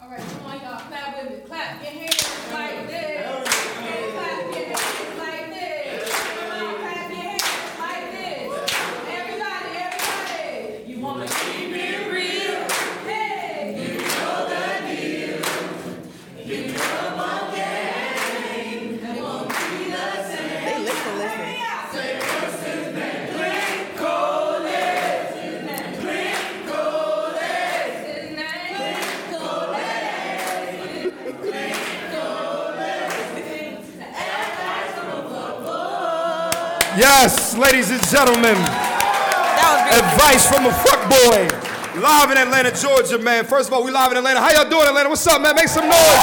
All right, come on, y'all. Clap with me. Clap your hands like Yes, ladies and gentlemen, That was advice from a fuck boy. Live in Atlanta, Georgia, man. First of all, we live in Atlanta. How y'all doing, Atlanta? What's up, man? Make some noise. Make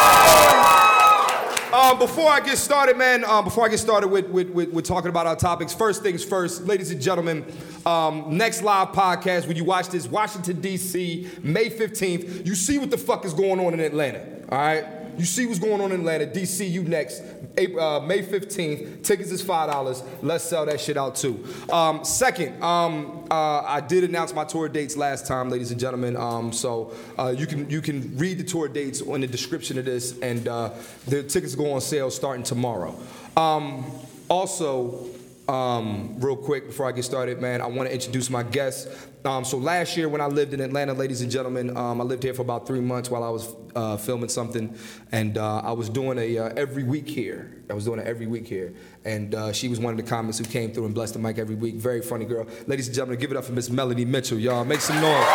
some noise. Um, before I get started, man, um, before I get started with, with, with, with talking about our topics, first things first, ladies and gentlemen, um, next live podcast, when you watch this, Washington, D.C., May 15th, you see what the fuck is going on in Atlanta, all right? You see what's going on in Atlanta, D.C., you next, April, uh, May 15th, tickets is $5, let's sell that shit out too. Um, second, um, uh, I did announce my tour dates last time, ladies and gentlemen, um, so uh, you, can, you can read the tour dates in the description of this, and uh, the tickets go on sale starting tomorrow. Um, also, um, real quick before I get started, man, I want to introduce my guests. Um, so last year when I lived in Atlanta, ladies and gentlemen, um, I lived here for about three months while I was uh, filming something, and uh, I was doing a uh, every week here. I was doing it every week here, and uh, she was one of the comments who came through and blessed the mic every week. Very funny girl, ladies and gentlemen. Give it up for Miss Melanie Mitchell, y'all. Make some noise.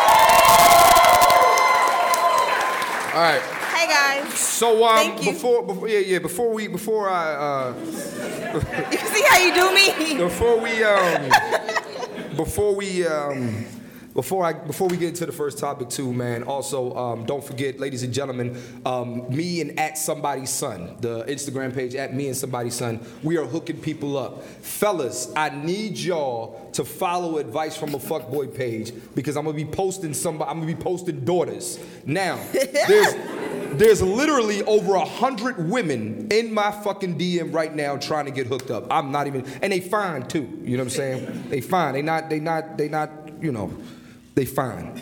All right. Guys, So um, Thank you. before, before, yeah, yeah, before we, before I. Uh, you see how you do me? before we um before we um before I before we get into the first topic too, man. Also, um, don't forget, ladies and gentlemen, um, me and at somebody's son, the Instagram page at me and somebody's son. We are hooking people up, fellas. I need y'all to follow advice from a fuckboy page because I'm gonna be posting somebody. I'm gonna be posting daughters. Now, there's there's literally over a hundred women in my fucking DM right now trying to get hooked up. I'm not even, and they fine too. You know what I'm saying? They fine. They not. They not. They not. You know, they fine.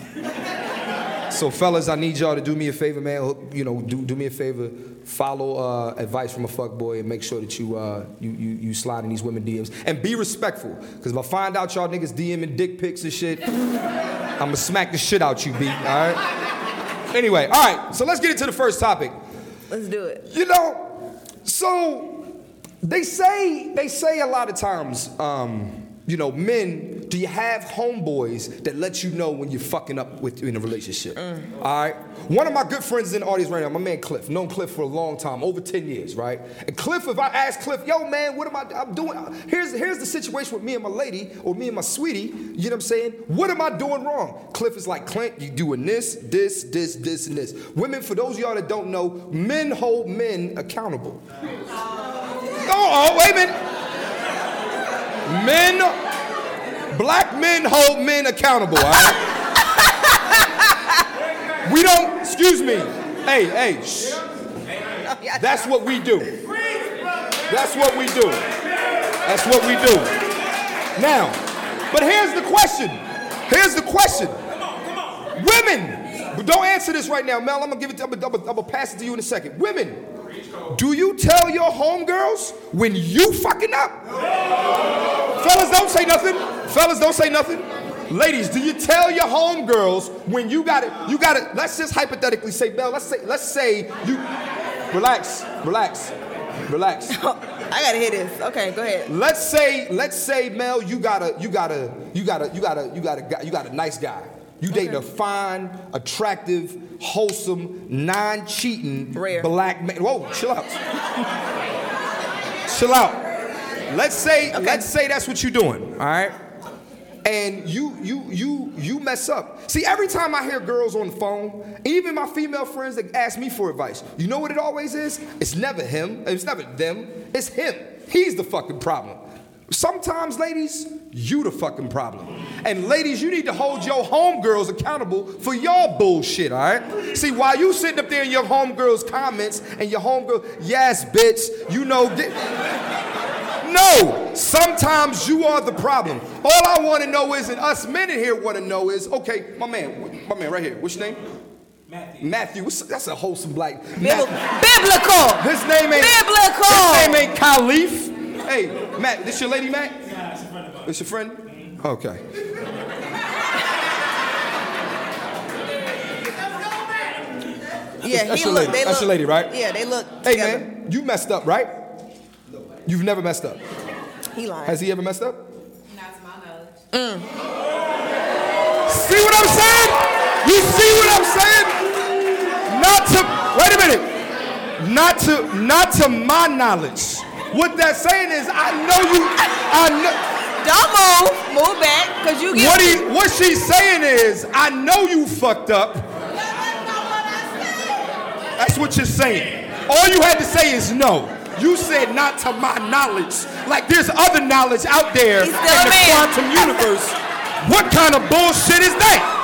So fellas, I need y'all to do me a favor, man. You know, do do me a favor. Follow uh, advice from a fuck boy and make sure that you uh, you you you slide in these women DMs and be respectful. Cause if I find out y'all niggas DMing dick pics and shit, I'ma smack the shit out you, B. All right. Anyway, all right. So let's get into the first topic. Let's do it. You know, so they say they say a lot of times, um, you know, men. Do you have homeboys that let you know when you're fucking up with in a relationship? Mm. All right. One of my good friends in the audience right now, my man Cliff. Known Cliff for a long time, over ten years, right? And Cliff, if I ask Cliff, yo man, what am I? I'm doing. Here's here's the situation with me and my lady, or me and my sweetie. You know what I'm saying? What am I doing wrong? Cliff is like, Clint, you doing this, this, this, this, and this. Women, for those of y'all that don't know, men hold men accountable. Oh, oh, wait a minute. Men, black men hold men accountable, all right? We don't, excuse me. Hey, hey, shh. That's what we do. That's what we do. That's what we do. Now, but here's the question. Here's the question. Women, but don't answer this right now, Mel. I'm gonna give it. To, I'm gonna pass it to you in a second. Women, do you tell your homegirls when you fucking up? No. Fellas, don't say nothing. Fellas, don't say nothing. Ladies, do you tell your homegirls when you got it? You got it. Let's just hypothetically say, Mel. Let's say, let's say you. Relax, relax, relax. I gotta hear this. Okay, go ahead. Let's say, let's say, Mel, you got a, you got a, you got a, you got a, you got a, you got a nice guy. You dating a fine, attractive, wholesome, non-cheating Rare. black man. Whoa, chill out. chill out. Let's say, let's say that's what you're doing. All right. And you, you, you, you mess up. See, every time I hear girls on the phone, even my female friends that ask me for advice, you know what it always is? It's never him. It's never them. It's him. He's the fucking problem. Sometimes, ladies, you the fucking problem. And ladies, you need to hold your homegirls accountable for your bullshit, all right? See, while you sitting up there in your homegirls' comments and your homegirl, yes, bitch, you know, get, no, sometimes you are the problem. All I want to know is, and us men in here want to know is, okay, my man, my man right here, what's your name? Matthew. Matthew. That's a wholesome black. Bibl- biblical. his name ain't. Biblical. His name ain't Khalif. Hey, Matt. This your lady, Matt? Nah, it's a friend of mine. It's your friend? Mm-hmm. Okay. Yeah, That's he your look. lady. They That's look, your lady, right? Yeah, they look. Hey, together. man. You messed up, right? You've never messed up. He lying. Has he ever messed up? Not to my knowledge. Mm. See what I'm saying? You see what I'm saying? Not to wait a minute. Not to not to my knowledge. What that's saying is I know you I know Don't move. Move back, cause you get. what he what she's saying is I know you fucked up. That's what you're saying. All you had to say is no. You said not to my knowledge. Like there's other knowledge out there in the man. quantum universe. What kind of bullshit is that?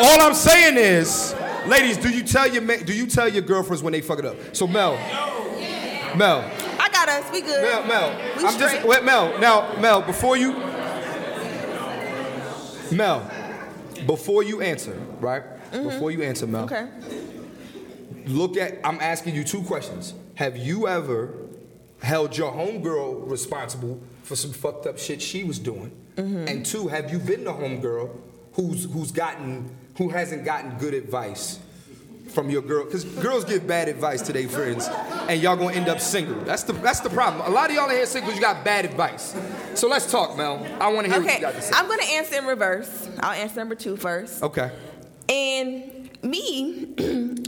All I'm saying is, ladies, do you tell your ma- do you tell your girlfriends when they fuck it up? So Mel, Mel, got us. We good. Mel, Mel. We I'm just wait, Mel. Now, Mel, before you, Mel, before you answer, right? Mm-hmm. Before you answer, Mel. Okay. Look at. I'm asking you two questions. Have you ever held your homegirl responsible for some fucked up shit she was doing? Mm-hmm. And two, have you been the homegirl who's who's gotten who hasn't gotten good advice? From your girl, because girls give bad advice to their friends, and y'all gonna end up single. That's the that's the problem. A lot of y'all in here single, you got bad advice. So let's talk, Mel. I want to hear what Okay. you got to say. I'm gonna answer in reverse. I'll answer number two first. okay. And me,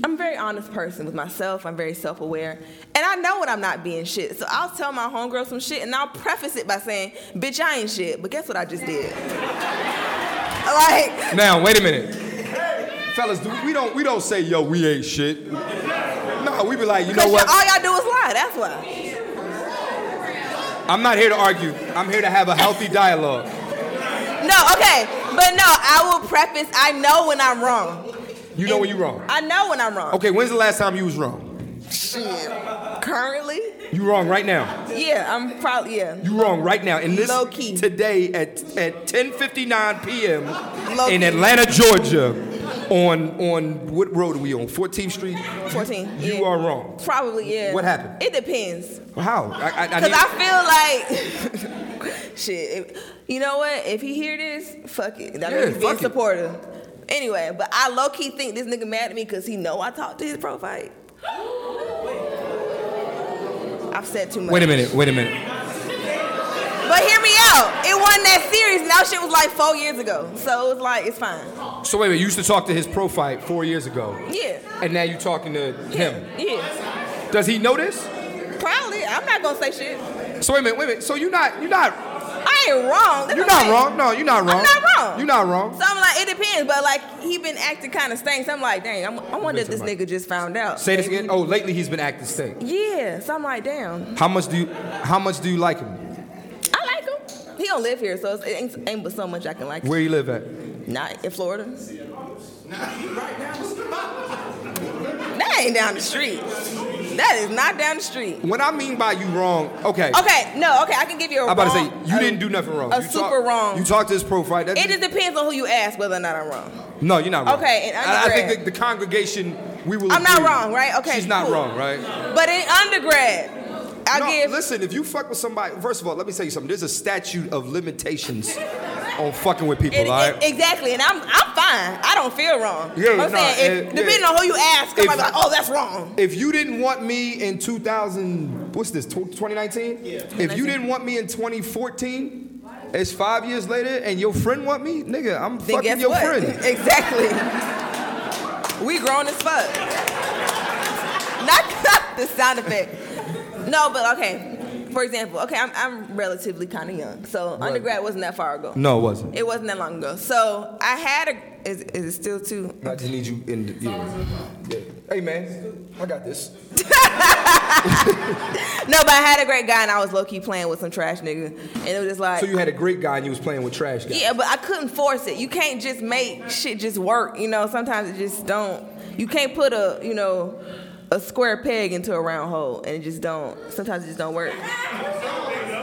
I'm a very honest person with myself. I'm very self-aware, and I know when I'm not being shit. So I'll tell my homegirl some shit, and I'll preface it by saying, "Bitch, I ain't shit." But guess what I just did? like, Now, wait a minute. Fellas, do, we don't we don't say yo we ain't shit. No, we be like, you know what? all y'all do is lie. That's why. I'm not here to argue. I'm here to have a healthy dialogue. No, okay, but no, I will preface. I know when I'm wrong. You know And when you're wrong. I know when I'm wrong. Okay, when's the last time you was wrong? Shit. Currently, You wrong right now. yeah, I'm probably yeah. You wrong right now. In this Low key. today at at 10:59 p.m. Low in key. Atlanta, Georgia, on on what road are we on? 14th Street. 14. You yeah. are wrong. Probably yeah. What happened? It depends. How? I, I, I Cause need- I feel like, shit. You know what? If he hear this, fuck it. That Yeah, means he's being fuck it. supportive. Anyway, but I low key think this nigga mad at me because he know I talked to his profile. I've said too much. wait a minute. Wait a minute. But hear me out. It wasn't that serious. Now shit was like four years ago. So it's like it's fine. So wait a minute. You used to talk to his profile four years ago, Yeah. and now you're talking to him. Yeah. Does he know this? Probably. I'm not gonna say shit. So wait a minute. Wait a minute. So you're not. You're not. I ain't wrong. That's You're not I'm saying. wrong. No, you're not wrong. I'm not wrong. You're not wrong. So I'm like, it depends, but like he been acting kind of stank. So I'm like, dang, I'm, I wonder if this nigga just found out. Say this again. Oh, lately he's been acting stink. Yeah. So I'm like, damn, How much do you? How much do you like him? I like him. He don't live here, so it ain't, ain't but so much I can like. him. Where you live at? Not in Florida. Right now. That ain't down the street. That is not down the street. When I mean by you wrong, okay. Okay, no, okay, I can give you a I'm about to say wrong- you didn't do nothing wrong. A You super talk- wrong. You talked to this profile. That it just depends on who you ask whether or not I'm wrong. no, you're not wrong. Okay, in I, I think the, the congregation we will. I'm not agree. wrong, right? Okay, She's not cool. wrong, right? But in undergrad, I no, give. listen. If you fuck with somebody, first of all, let me tell you something. There's a statute of limitations on fucking with people. It- all it- exactly, and I'm I'm fine. I don't feel wrong. Yeah, I'm nah, saying if, depending yeah. on who you ask, somebody If- be like, oh, that's wrong. if you didn't want me in 2000, what's this, 2019? Yeah. If you didn't want me in 2014, it's five years later, and your friend want me, nigga, I'm Then fucking guess your what? friend. exactly. we grown as fuck. Not the sound effect. No, but okay. For example, okay, I'm, I'm relatively kind of young, so undergrad wasn't that far ago. No, it wasn't. It wasn't that long ago. So I had a. Is, is it still too? I just need you in the. Yeah. yeah. Hey, man, I got this. No, but I had a great guy, and I was low key playing with some trash nigga, and it was just like. So you had a great guy and you was playing with trash guys. Yeah, but I couldn't force it. You can't just make shit just work. You know, sometimes it just don't. You can't put a you know a square peg into a round hole, and it just don't. Sometimes it just don't work.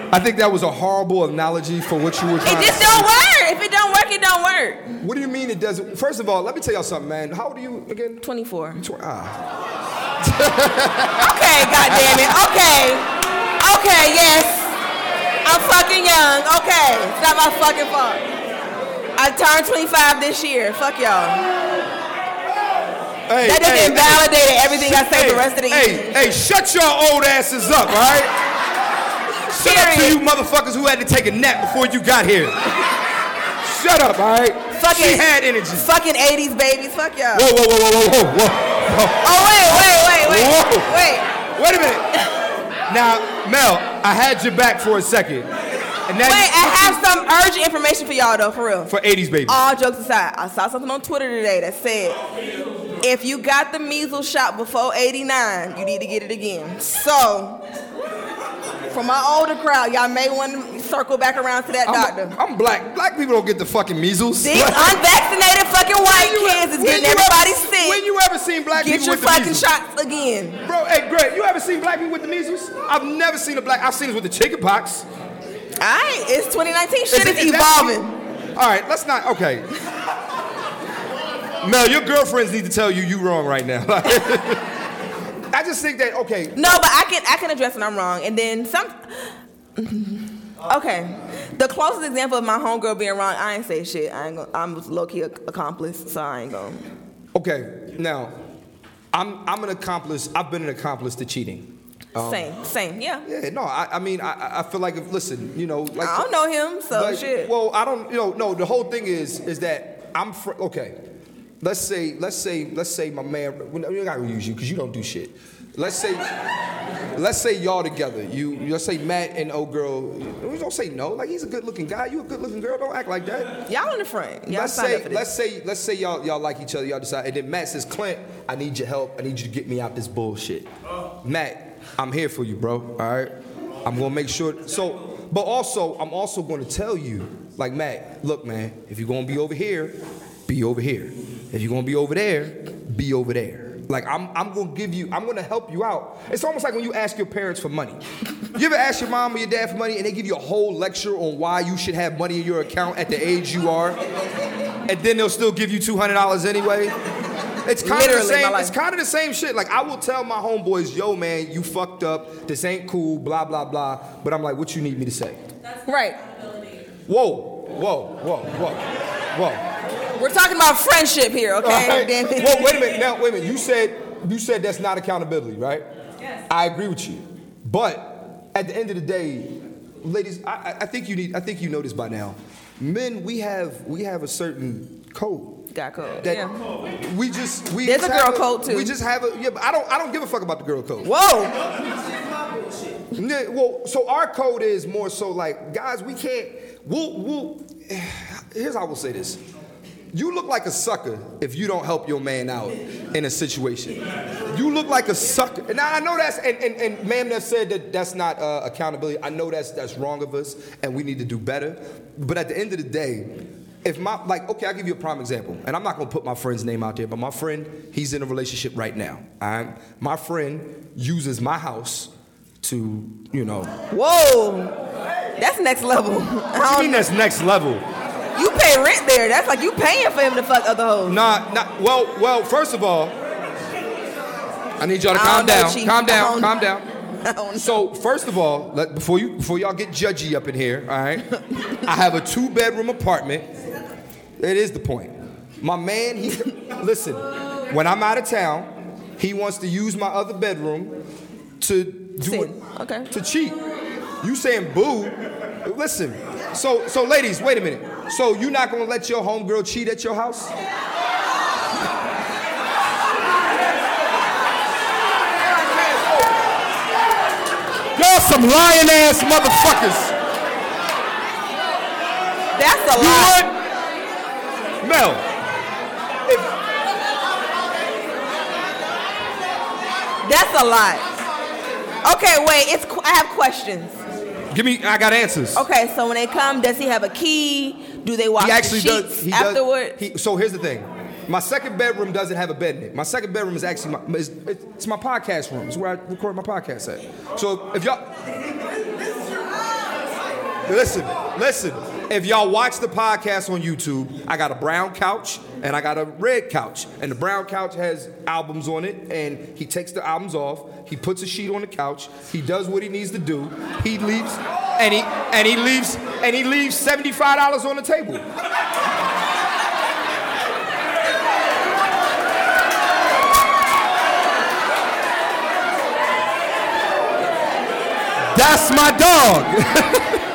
I think that was a horrible analogy for what you were trying It just don't work. If it don't work, it don't work. What do you mean it doesn't? First of all, let me tell y'all something, man. How old are you again? 24. Tw- ah. Okay, goddamn it. Okay. Okay, yes. I'm fucking young. Okay. It's not my fucking fault. I turned 25 this year. Fuck y'all. Hey, That hey, doesn't invalidate everything I say hey, the rest of the hey, evening. Hey, shut your old asses up, all right? Shut up to you motherfuckers who had to take a nap before you got here. Shut up, all right? Fucking, She had energy. Fucking 80s babies. Fuck y'all. Whoa, whoa, whoa, whoa, whoa, whoa, whoa. Oh, wait, wait, wait, wait. Whoa. Wait. Wait a minute. Now, Mel, I had your back for a second. Wait, I have some urgent information for y'all, though, for real. for 80s baby. All jokes aside, I saw something on Twitter today that said if you got the measles shot before 89, you need to get it again. So, for my older crowd, y'all may want to circle back around to that doctor. I'm, I'm black. Black people don't get the fucking measles. These unvaccinated fucking white kids is getting everybody ever, sick. When you ever seen black Get people with the measles? Get your fucking shots again. Bro, hey, Greg, you ever seen black people with the measles? I've never seen a black. I've seen it with the chicken pox. All right, it's 2019. Shit it- is that- evolving. All right, let's not. Okay. Mel, your girlfriends need to tell you you wrong right now. I just think that okay. No, but I can I can address when I'm wrong, and then some. Okay, the closest example of my homegirl being wrong, I ain't say shit. I ain't gonna, I'm low key accomplice, so I ain't gonna. Okay, now, I'm I'm an accomplice. I've been an accomplice to cheating. Um, same, same, yeah. Yeah, no, I, I mean, I, I feel like if listen, you know, like I don't know him, so like, shit. Well, I don't, you know, no. The whole thing is, is that I'm fr- okay. Let's say, let's say, let's say my man. well, You gotta use you because you don't do shit. Let's say, let's say y'all together. You, let's say Matt and old girl. We don't say no. Like he's a good-looking guy. You a good-looking girl. Don't act like that. Y'all in the front. Y'all let's say, up for this. let's say, let's say y'all y'all like each other. Y'all decide, and then Matt says, Clint, I need your help. I need you to get me out this bullshit. Oh. Matt, I'm here for you, bro. All right. I'm gonna make sure. So, but also, I'm also gonna tell you, like Matt, look, man, if you're gonna be over here, be over here. If you're gonna be over there, be over there. Like I'm, I'm gonna give you, I'm gonna help you out. It's almost like when you ask your parents for money. You ever ask your mom or your dad for money and they give you a whole lecture on why you should have money in your account at the age you are, and then they'll still give you two hundred dollars anyway. It's kind of the same. It's kind of the same shit. Like I will tell my homeboys, "Yo, man, you fucked up. This ain't cool. Blah blah blah." But I'm like, "What you need me to say?" right. Whoa, whoa, whoa, whoa, whoa. We're talking about friendship here, okay? All right. Damn it. Whoa, wait a minute. Now, wait a minute. You said you said that's not accountability, right? Yes. I agree with you. But at the end of the day, ladies, I, I- I think you need. I think you know this by now. Men, we have we have a certain code. Got code. That yeah. we just we There's just a girl have code, too. We just have a yeah, but I don't I don't give a fuck about the girl code. Whoa. Yeah, well, so our code is more so like, guys, we can't. We'll, we'll. Here's how I will say this: You look like a sucker if you don't help your man out in a situation. You look like a sucker. And I I know that's and and, and ma'am that said that that's not uh, accountability. I know that's that's wrong of us, and we need to do better. But at the end of the day. If my like okay, I'll give you a prime example, and I'm not gonna put my friend's name out there, but my friend, he's in a relationship right now. all right? my friend uses my house to, you know. Whoa. That's next level. I mean that's next level? You pay rent there. That's like you paying for him to fuck other hoes. Nah, nah. Well, well. First of all, I need y'all to calm don't know, down. Calm down. Calm down. I don't know. So first of all, let, before you before y'all get judgy up in here, all right? I have a two bedroom apartment. It is the point. My man, he listen. When I'm out of town, he wants to use my other bedroom to do Sin. it Okay. to cheat. You saying boo? Listen. So so ladies, wait a minute. So you're not gonna let your homegirl cheat at your house? Y'all some lying ass motherfuckers. That's a You lot. would? Mel. That's a lie. Okay, wait. It's I have questions. Give me, I got answers. Okay, so when they come, does he have a key? Do they wash He actually the sheets does. He afterward? Does, he, so here's the thing. My second bedroom doesn't have a bed in it. My second bedroom is actually my, it's, it's my podcast room. It's where I record my podcast at. So if y'all listen, listen, if y'all watch the podcast on YouTube, I got a brown couch and I got a red couch. And the brown couch has albums on it, and he takes the albums off. He puts a sheet on the couch. He does what he needs to do. He leaves, and he and he leaves and he leaves seventy-five dollars on the table. That's my dog.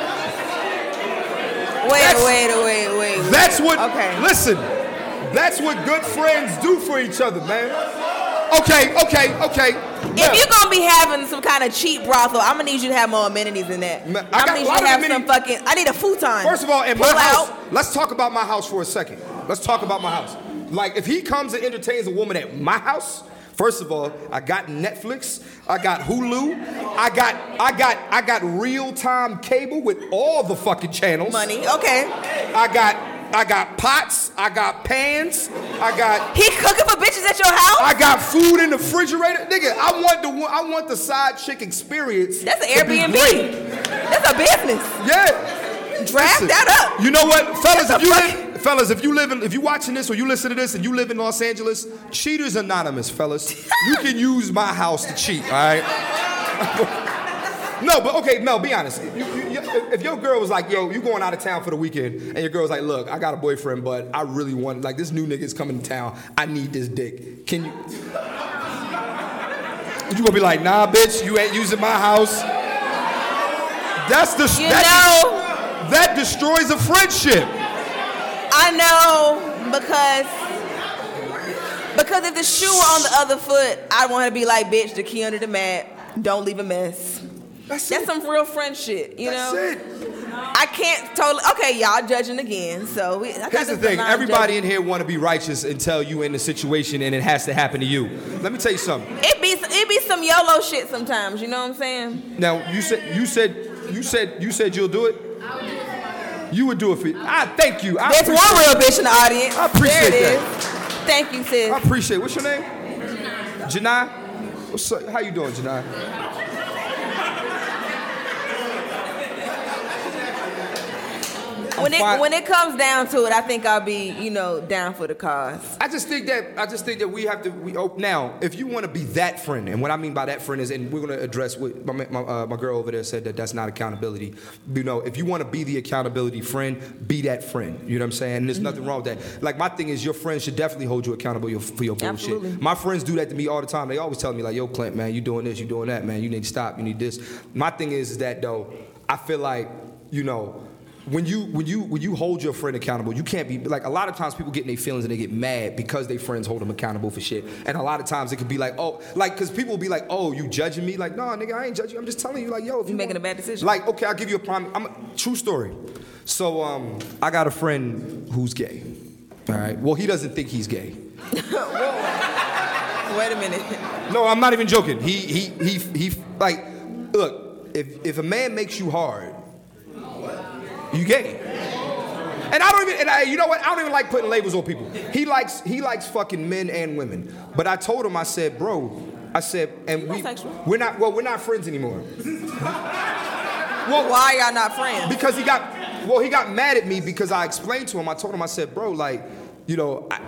Wait, wait, wait, wait. wait. That's what. Okay. Listen, that's what good friends do for each other, man. Okay, okay, okay. If you're gonna be having some kind of cheap brothel, I'm gonna need you to have more amenities than that. I I'm gonna need you to have some fucking. I need a futon. First of all, in my Pull house, out. let's talk about my house for a second. Let's talk about my house. Like, if he comes and entertains a woman at my house, first of all, I got Netflix, I got Hulu, I got, I got, I got real-time cable with all the fucking channels. money. Okay. I got, I got pots, I got pans, I got. He cooking for bitches at your house? I got food in the refrigerator, nigga. I want the I want the side chick experience. That's an Airbnb. That's a business. Yeah. Draft Listen, that up. You know what, fellas? If you live, fellas, if you live in, if you watching this or you listen to this and you live in Los Angeles, Cheaters Anonymous, fellas. you can use my house to cheat. All right. No, but okay, Mel, be honest. You- you- if your girl was like, yo, you going out of town for the weekend, and your girl's like, look, I got a boyfriend, but I really want, like, this new nigga's coming to town. I need this dick. Can you? You gonna be like, nah, bitch, you ain't using my house. That's the You know, that destroys a friendship. I know because because if the shoe were on the other foot, I'd want to be like, bitch, the key under the mat. Don't leave a mess. That's, That's it. some real friend shit, you know. That's know. it. I can't totally. Okay, y'all judging again. So we, I got Here's the thing: everybody judging. in here want to be righteous until you in the situation and it has to happen to you. Let me tell you something. It be it be some YOLO shit sometimes. You know what I'm saying? Now you said you said you said you said you'll do it. You would do it for I thank you. I There's one real bitch in the audience. I appreciate there it that. is. Thank you, sis. I appreciate. What's your name? Janai. What's up? How you doing, Janai? When it when it comes down to it, I think I'll be you know down for the cause. I just think that I just think that we have to. We, oh, now, if you want to be that friend, and what I mean by that friend is, and we're going to address what my my, uh, my girl over there said that that's not accountability. You know, if you want to be the accountability friend, be that friend. You know what I'm saying? And there's Mm-hmm. nothing wrong with that. Like my thing is, your friends should definitely hold you accountable for your bullshit. Absolutely. My friends do that to me all the time. They always tell me like, "Yo, Clint, man, you doing this, you doing that, man. You need to stop. You need this." My thing is, is that though, I feel like you know when you when you when you hold your friend accountable, you can't be like a lot of times people get in their feelings and they get mad because their friends hold them accountable for shit. And a lot of times it could be like, oh, like because people will be like, oh, you judging me? Like, no, nigga, I ain't judging you. I'm just telling you, like, yo, if You making want- a bad decision. Like, okay, I'll give you a prime. I'm a, true story. So um, I got a friend who's gay. All right. Well, he doesn't think he's gay. Wait a minute. No, I'm not even joking. He he he he like look, if if a man makes you hard, you gay. And I don't even and I, you know what? I don't even like putting labels on people. He likes he likes fucking men and women. But I told him I said, "Bro, I said and we, we're not well, we're not friends anymore." well, Why y'all not friends? because he got well he got mad at me because i explained to him i told him i said bro like you know I,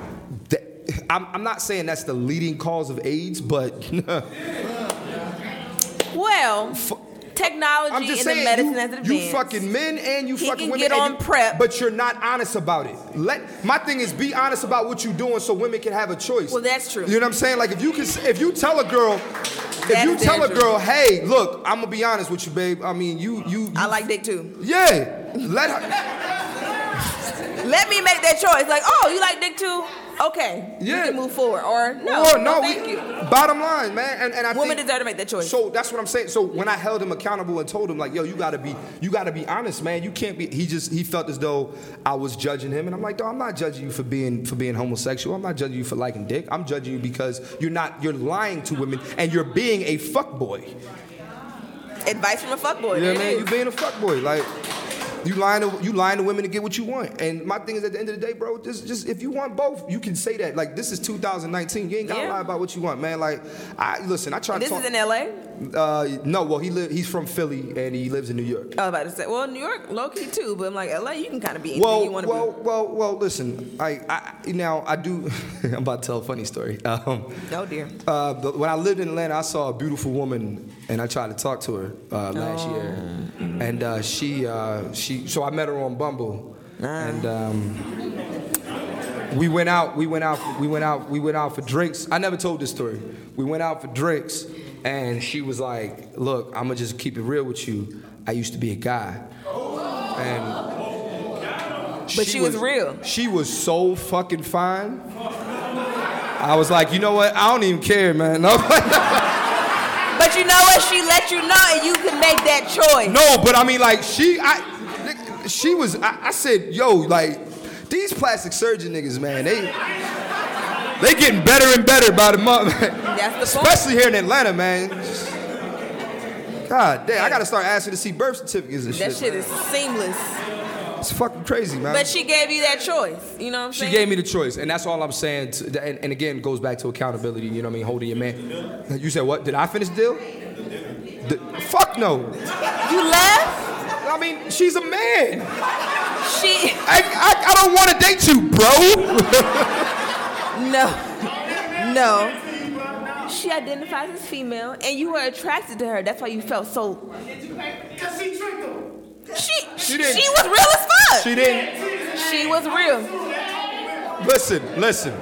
th- I'm, I'm not saying that's the leading cause of aids but Well, technology i'm just and the saying medicine you, has advanced. you fucking men and you He fucking can women get on you- prep. but you're not honest about it let my thing is be honest about what you're doing so women can have a choice Well, that's true. you know what i'm saying like if you can if you tell a girl if you tell a girl hey look i'm gonna be honest with you babe i mean you you, you I like dick too. yeah let her Let me make that choice. Like, oh, you like dick too? Okay, Yeah. you can move forward. Or no, no, no, thank we, you. bottom line, man, and, and I think Women think, deserve to make that choice. So that's what I'm saying. So when I held him accountable and told him like, yo, you gotta be, you gotta be honest, man. You can't be. He just he felt as though I was judging him, and I'm like, dog, I'm not judging you for being for being homosexual. I'm not judging you for liking dick. I'm judging you because you're not you're lying to women and you're being a fuck boy. Advice from a fuckboy. You know There what I it mean? You being a fuck boy, like. You lying to you lying to women to get what you want. And my thing is at the end of the day, bro, just just if you want both, you can say that. Like this is 2019. You ain't gotta Yeah. lie about what you want, man. Like I listen, I try This to talk. is in LA. uh, no, well he live he's from Philly and he lives in New York. I was about to say, well, New York, low key too, but I'm like LA, you can kind of be anything Well, you want to well, be. well, well. Listen, I, I now I do. I'm about to tell a funny story. Um, Oh dear. uh, when I lived in Atlanta, I saw a beautiful woman, and I tried to talk to her uh, last year, and uh, she uh, she so I met her on Bumble, and um, we went out, we went out, we went out, we went out for drinks. I never told this story. We went out for drinks, and she was like, "Look, I'm gonna just keep it real with you. I used to be a guy, and." But she was real. She was so fucking fine. I was like, you know what? I don't even care, man. No, But you know what? She let you know, and you can make that choice. no, but I mean, like, she, I, she was. I, I said, yo, like, these plastic surgeon niggas, man, they, they getting better and better by the month, That's the point. especially here in Atlanta, man. God damn, I gotta start asking to see birth certificates and That shit. That shit man. is seamless. It's fucking crazy, man. But she gave you that choice. You know what I'm She saying? She gave me the choice, and that's all I'm saying. To, and, and again, goes back to accountability. You know what I mean? Holding your man. You said what? Did I finish the deal? The- fuck no. You left. I mean, she's a man. She I, I, I don't want to date you, bro. no, no. She identifies as female, and you were attracted to her. That's why you felt so. Cause she tricked him. She she, She didn't- was real as fuck. she didn't. She was real. Listen, listen.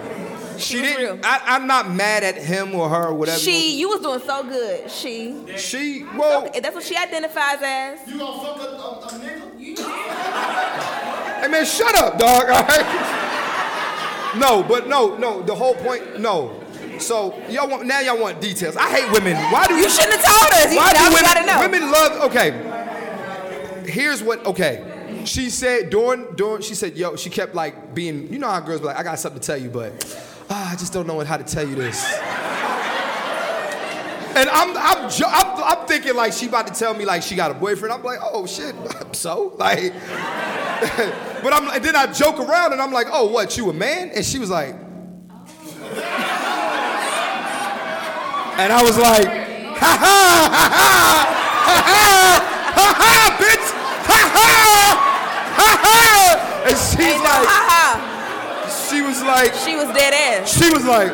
She, was didn't. real. I, I'm not mad at him or her or whatever. She, you was doing so good. She, She. Well. that's what she identifies as. You gonna fuck a, a, a nigga? Hey man, shut up, dog. All right. No, but no, no. The whole point. No. So y'all want now y'all want details. I hate women. Why do You shouldn't have told us. You Why now do we women, gotta know. women love? Okay. Here's what. Okay. She said during during she said yo she kept like being you know how girls be like I got something to tell you but ah, I just don't know how to tell you this. And I'm, I'm, I'm, I'm, thinking like she about to tell me like she got a boyfriend. I'm like, oh shit, so? Like, but I'm, and then I joke around and I'm like, oh, what, you a man? And she was like, oh. and I was like, ha ha, ha ha, ha ha, ha ha, bitch, ha ha, ha ha. And she's like, ha ha she was like. She was dead ass. she was like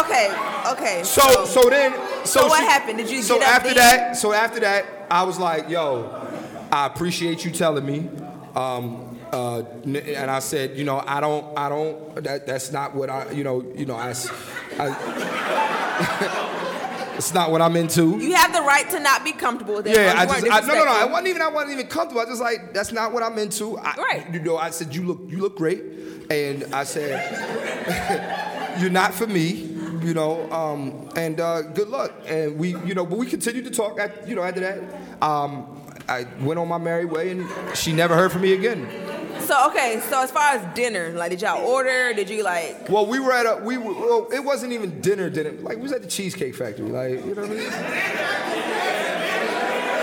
Okay, okay. so so then so, So what she- happened? Did you so after then? that so after that I was like yo I appreciate you telling me um uh, and I said, you know, I don't, I don't. That, that's not what I, you know, you know, I, I- it's not what I'm into. You have the right to not be comfortable with it. Yeah, I just I, no no no. I wasn't even I wasn't even comfortable. I just like that's not what I'm into. I, Right. You know, I said you look you look great, and I said you're not for me. You know, um, and uh, good luck. And we, you know, but we continued to talk. At, you know, after that, um, I went on my merry way, and she never heard from me again. So okay, so as far as dinner, like, did y'all order? Did you like? Well, we were at a we were, well, it wasn't even dinner dinner. Like we was at the Cheesecake Factory. Like you know what I mean.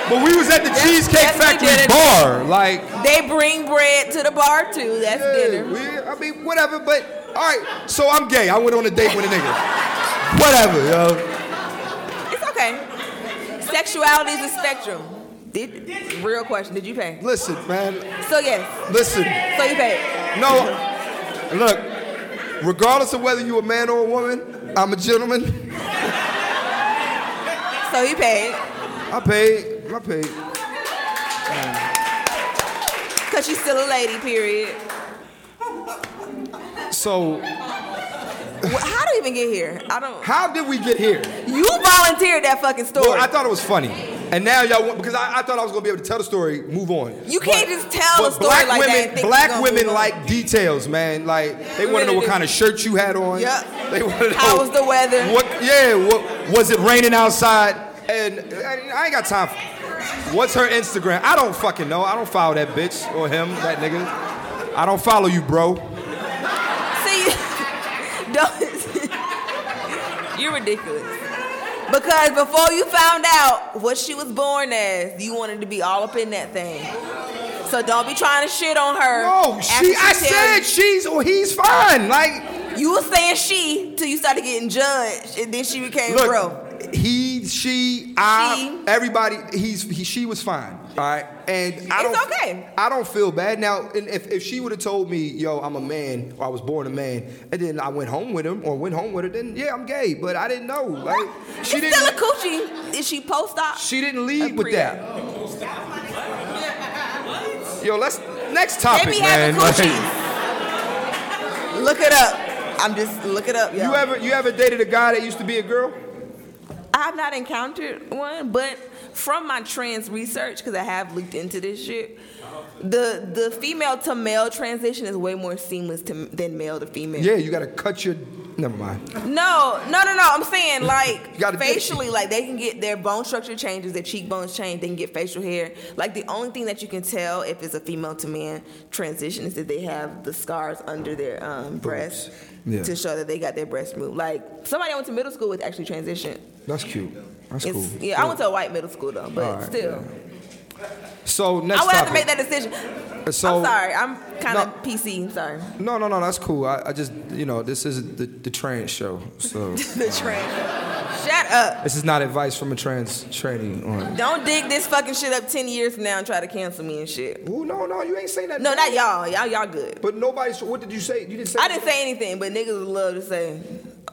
But we was at the Cheesecake yes, Factory bar. Like They bring bread to the bar too. That's Yeah, dinner. we, I mean, whatever, but all right. So I'm gay. I went on a date with a nigga. Whatever, yo. It's okay. Sexuality is a spectrum. Did real question? Did you pay? Listen, man. So yes. Listen. So you paid. No. Look. Regardless of whether you're a man or a woman, I'm a gentleman. So you paid. I paid. I paid. Cause she's still a lady. Period. So How do we even get here? I don't. how did we get here? You volunteered that fucking story. Well, I thought it was funny. And now y'all want because I, I thought I was gonna be able to tell the story, move on. You can't just tell a story black like that women, and think black women like details, man. Like they want to know what kind of shirt you had on. Yep. They want to know How was the weather? What? Yeah. What was it raining outside? And I I ain't got time. For, what's her Instagram? I don't fucking know. I don't follow that bitch or him, that nigga. I don't follow you, bro. See, don't. You're ridiculous. Because before you found out what she was born as, you wanted to be all up in that thing. So don't be trying to shit on her. No, after she. I said you- she's or he's fine. Like, you were saying she till you started getting judged, and then she became look, bro. he, she, I, She. everybody. He's he, she was fine. All right, and I It's don't. okay. I don't feel bad now. And if if she would have told me, yo, I'm a man, or I was born a man, and then I went home with him or went home with her, then yeah, I'm gay. But I didn't know. Like, she She's didn't. still a coochie. Is she post op? She didn't lead A with that. Yo, let's next topic, They be man. Like, coochies. Look it up. I'm just look it up, yo. you ever you ever dated a guy that used to be a girl? I have not encountered one, but from my trans research, because I have looked into this shit, the the female to male transition is way more seamless to, than male to female. Yeah, you gotta cut your. Never mind. No, no, no, no. I'm saying like You gotta do- facially, like they can get their bone structure changes, their cheekbones change, they can get facial hair. Like the only thing that you can tell if it's a female to man transition is that they have the scars under their um, breasts Yeah. to show that they got their breast moved. Like somebody I went to middle school with actually transitioned. That's cute. That's It's, cool. Yeah, I went to a white middle school though, but right, still, So next I would have to make that decision. So- I'm sorry, I'm kind of No. PC. Sorry, No, no, no. That's cool. I, I just, you know, this is the, the trans show, so the trans. Shut up. this is not advice from a trans trainee. On. Don't dig this fucking shit up ten years from now and try to cancel me and shit. Oh no, no, you ain't saying that. No, not y'all. Y'all, y'all good. But nobody's. What did you say? You didn't say. I didn't say anything, but niggas love to say,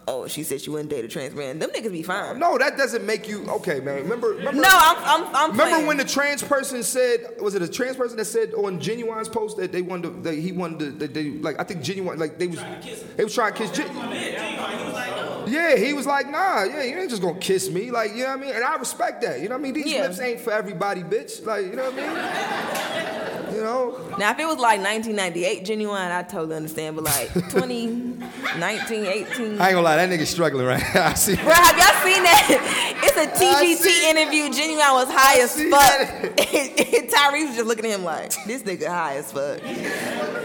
"Oh, she said she wouldn't date a trans man." Them niggas be fine. No, that doesn't make you okay, man. Remember, remember. No, I'm, I'm, I'm Remember playing. when the trans person said, was it a trans person that said on Ginuwine's post that they wanted, to, that he wanted, to, that they like, I think Ginuwine, like they was, they was trying to kiss. Gen- yeah, he was like, nah, yeah, you ain't just gonna kiss me, like, you know what I mean? And I respect that, you know what I mean? These Yeah. lips ain't for everybody, bitch, like, you know what I mean? You know, Now, if it was like 1998 Ginuwine, I totally understand. But like 2019, 18. I ain't gonna lie, that nigga struggling right now. I see. Bro, have y'all seen that? It's a TGT interview. Ginuwine was high I as fuck. Tyrese was just looking at him like, this nigga high as fuck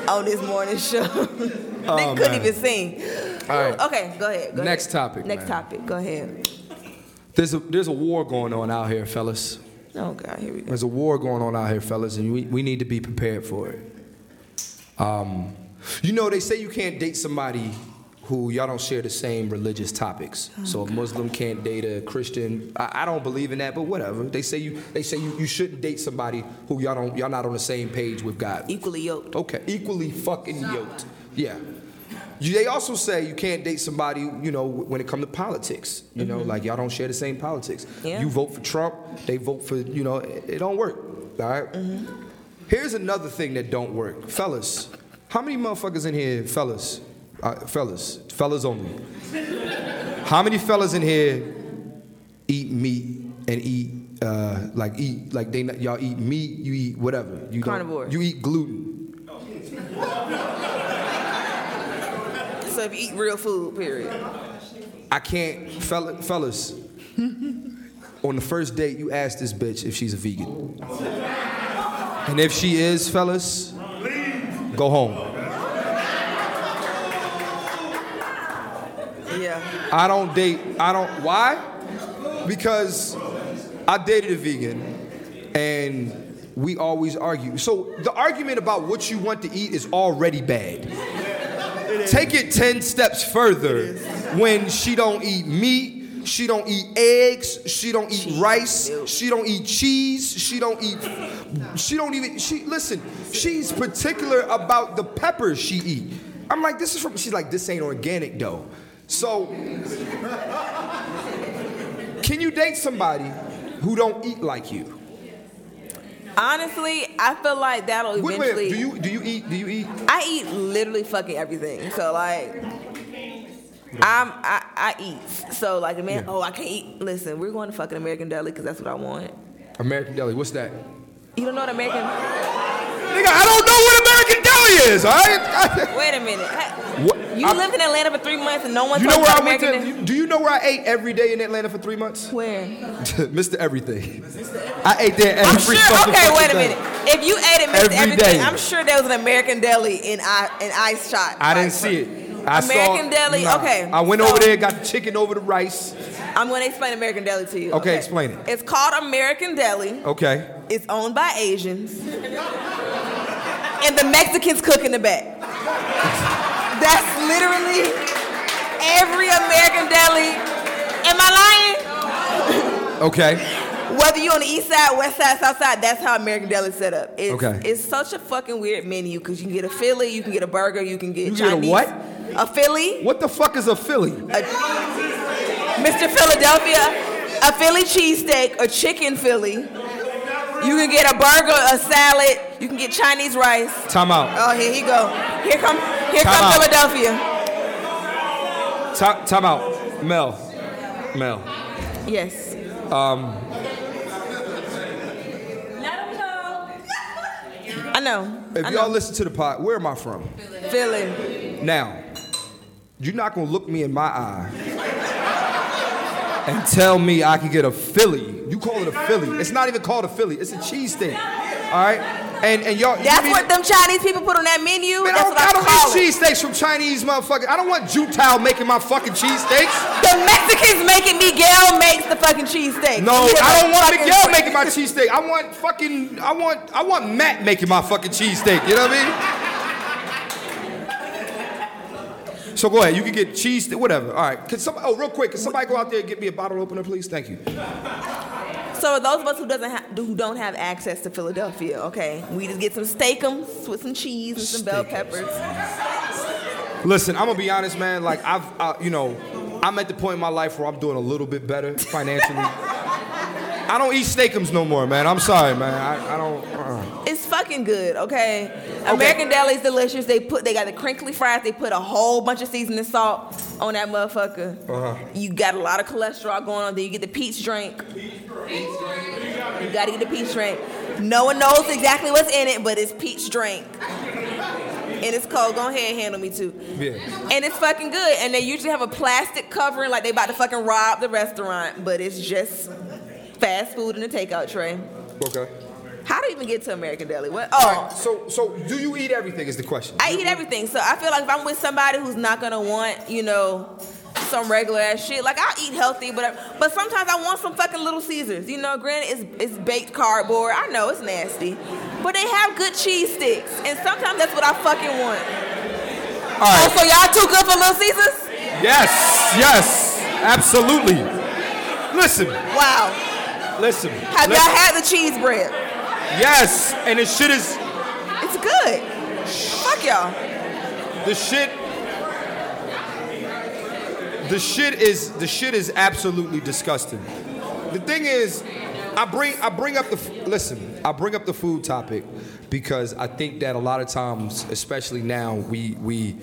on this morning show. Nigga oh, couldn't man. even sing. All right. Okay, go ahead. Go Next ahead. topic, Next man. topic. Go ahead. There's a there's a war going on out here, fellas. Oh God, here we go. There's a war going on out here, fellas, and we, we need to be prepared for it. Um, you know, they say you can't date somebody who y'all don't share the same religious topics. so a Muslim can't date a Christian. I, I don't believe in that, but whatever. They say you they say you, you shouldn't date somebody who y'all don't y'all not on the same page with God. Equally yoked. Okay, equally fucking yoked. Yeah. You, they also say you can't date somebody, you know, when it comes to politics. You know, like y'all don't share the same politics. Yeah. You vote for Trump, they vote for, you know, it, it don't work. All right? Here's another thing that don't work. Fellas, how many motherfuckers in here, fellas, uh, fellas, fellas only. How many fellas in here eat meat and eat, uh, like eat, like they, not- y'all eat meat, you eat whatever. You Carnivore. You eat gluten. So if you eat real food, period. I can't, fella, fellas. on the first date, you ask this bitch if she's a vegan. And if she is, fellas, go home. Yeah. I don't date, I don't, why? Because I dated a vegan and we always argue. So the argument about what you want to eat is already bad. Take it 10 steps further when she don't eat meat, she don't eat eggs, she don't eat rice, she don't eat cheese, she don't eat she don't even she listen, she's particular about the peppers she eat. I'm like this is from she's like this ain't organic though. So can you date somebody who don't eat like you? Honestly, I feel like that'll Wait, eventually. wait, do you do you eat do you eat I eat literally fucking everything. So like, I'm I, I eat. So like a man, Yeah. oh I can't eat. Listen, we're going to fucking American Deli because that's what I want. American Deli? What's that? You don't know what American? Nigga, I don't know what American Deli is, all right? Wait a minute. What- You I- lived in Atlanta for three months and no one You know where I you went American to? Deli? Do you know where I ate every day in Atlanta for three months? Where? Mr. Everything. I ate there every I'm sure. Okay, wait a day. minute. If you ate at Mr. Every Everything, day. I'm sure there was an American Deli in I in Ice Shot. I didn't see it. I American saw, Deli, Nah. okay, I went so- over there, got the chicken over the rice. I'm going to explain American Deli to you. Okay, explain it. It's called American Deli. Okay. It's owned by Asians. and the Mexicans cook in the back. That's literally every American deli. Am I lying? Okay. Whether you're on the east side, west side, south side, that's how American Deli is set up. It's, Okay. It's such a fucking weird menu because you can get a Philly, you can get a burger, you can get You get a what? A Philly, What the fuck is a Philly? Mr. Philadelphia, a Philly cheesesteak, a chicken Philly. You can get a burger, a salad. You can get Chinese rice. Time out. Oh, here he go. Here come, here Time come out. Philadelphia. Time, time out. Mel. Mel. Yes. Um, Let them know. I know. If I y'all listen to the pod, where am I from? Philly. Now, you're not gonna look me in my eye and tell me I can get a Philly. You call it a Philly. It's not even called a Philly. It's a cheese cheesesteak. All right? And and y'all That's mean- what them Chinese people put on that menu. Man, I That's don't, what I, I don't eat it. cheesesteaks from Chinese motherfuckers. I don't want Jutao making my fucking cheesesteaks. The Mexicans making Miguel makes the fucking cheesesteak. No, I don't want Miguel making my cheesesteak. I want fucking, I want, I want Matt making my fucking cheesesteak. You know what I mean? So go ahead. You can get cheese, whatever. All right. Some? Oh, real quick. Can somebody go out there and get me a bottle opener, please? Thank you. So those of us who doesn't ha- who don't have access to Philadelphia, okay, we just get some steakums with some cheese and some bell peppers. Listen, I'm gonna be honest, man. Like I've, uh, you know, I'm at the point in my life where I'm doing a little bit better financially. I don't eat steakums no more, man. I'm sorry, man. I, I don't. Uh. It's fucking good, okay? American Deli's delicious. They put they got the crinkly fries. They put a whole bunch of seasoning salt on that motherfucker. Uh-huh. You got a lot of cholesterol going on. Then you get the peach drink. You gotta get the peach drink. No one knows exactly what's in it, but it's peach drink. And it's cold. Go ahead and handle me too. Yeah. And it's fucking good. And they usually have a plastic covering like they about to fucking rob the restaurant, but it's just fast food in a takeout tray. Okay. How do you even get to American Deli? What? Oh, right. So, so do you eat everything? Is the question. I eat everything. So I feel like if I'm with somebody who's not gonna want, you know, some regular ass shit, like I eat healthy, but but sometimes I want some fucking Little Caesars. You know, granted it's it's baked cardboard. I know it's nasty, but they have good cheese sticks, and sometimes that's what I fucking want. All Oh, right. so y'all too good for Little Caesars? Yes. Yes. Absolutely. Listen. Wow. Listen. Have listen. y'all had the cheese bread? Yes. And the shit is It's good. Fuck y'all. the shit. The shit is the shit is absolutely disgusting. The thing is, I bring I bring up the listen. I bring up the food topic because I think that a lot of times, especially now, we we